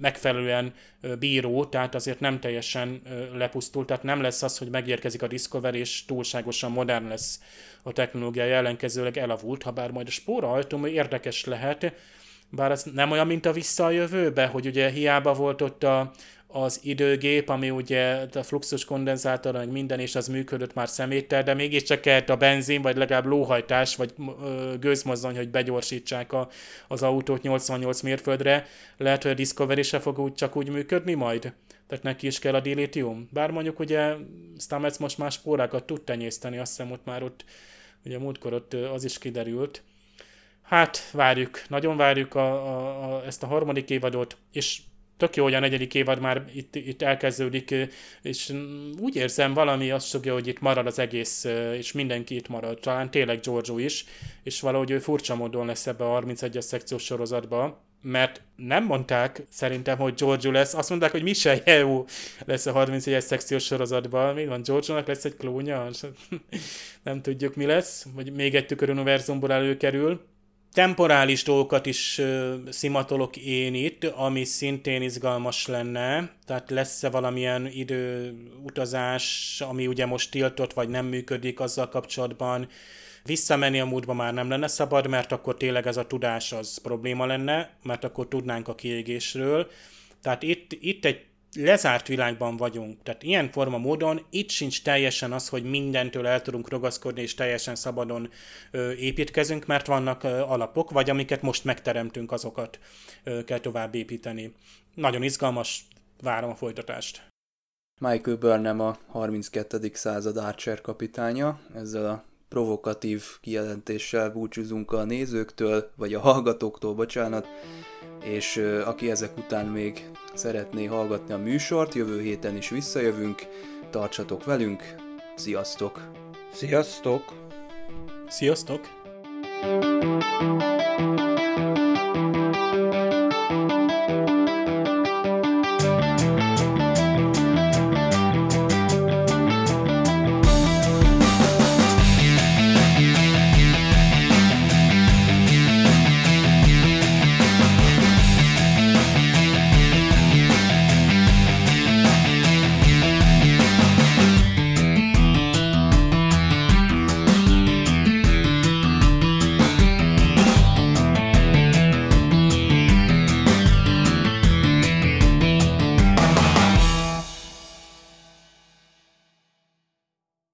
megfelelően bíró, tehát azért nem teljesen lepusztult, tehát nem lesz az, hogy megérkezik a Discovery, és túlságosan modern lesz a technológia, ellenkezőleg elavult, ha bár majd a spóra ajtó érdekes lehet, bár ez nem olyan, mint a vissza a hogy ugye hiába volt ott a, az időgép, ami ugye a fluxus kondenzátor, meg minden, és az működött már szeméttel, de mégiscsak kellett a benzin, vagy legalább lóhajtás, vagy gőzmozdony, hogy begyorsítsák a, az autót 88 mérföldre. Lehet, hogy a Discovery se fog úgy, csak úgy működni majd? Tehát neki is kell a dilithium. Bár mondjuk ugye Stamets most már spórákat tud tenyészteni, azt hiszem ott már ott, ugye múltkor ott az is kiderült. Hát várjuk, nagyon várjuk a, a, a, ezt a harmadik évadot, és tök jó, hogy a negyedik évad már itt, itt elkezdődik, és úgy érzem, valami azt fogja, hogy itt marad az egész, és mindenki itt marad, talán tényleg Giorgio is, és valahogy ő furcsa módon lesz ebbe a 31-es szekciós sorozatba, mert nem mondták szerintem, hogy Giorgio lesz, azt mondták, hogy Michel Yeo lesz a 31-es szekciós sorozatban. Mi van, Giorgio-nak lesz egy klónja? [laughs] nem tudjuk, mi lesz, vagy még egy tükör univerzumból előkerül temporális dolgokat is szimatolok én itt, ami szintén izgalmas lenne, tehát lesz-e valamilyen időutazás, ami ugye most tiltott, vagy nem működik azzal kapcsolatban, Visszamenni a múltba már nem lenne szabad, mert akkor tényleg ez a tudás az probléma lenne, mert akkor tudnánk a kiégésről. Tehát itt, itt egy lezárt világban vagyunk. Tehát ilyen forma módon itt sincs teljesen az, hogy mindentől el tudunk ragaszkodni, és teljesen szabadon ö, építkezünk, mert vannak ö, alapok, vagy amiket most megteremtünk, azokat ö, kell tovább építeni. Nagyon izgalmas, várom a folytatást. Michael Burnham a 32. század Archer kapitánya, ezzel a provokatív kijelentéssel búcsúzunk a nézőktől, vagy a hallgatóktól, bocsánat, és aki ezek után még szeretné hallgatni a műsort, jövő héten is visszajövünk, tartsatok velünk, sziasztok! Sziasztok! Sziasztok! thank you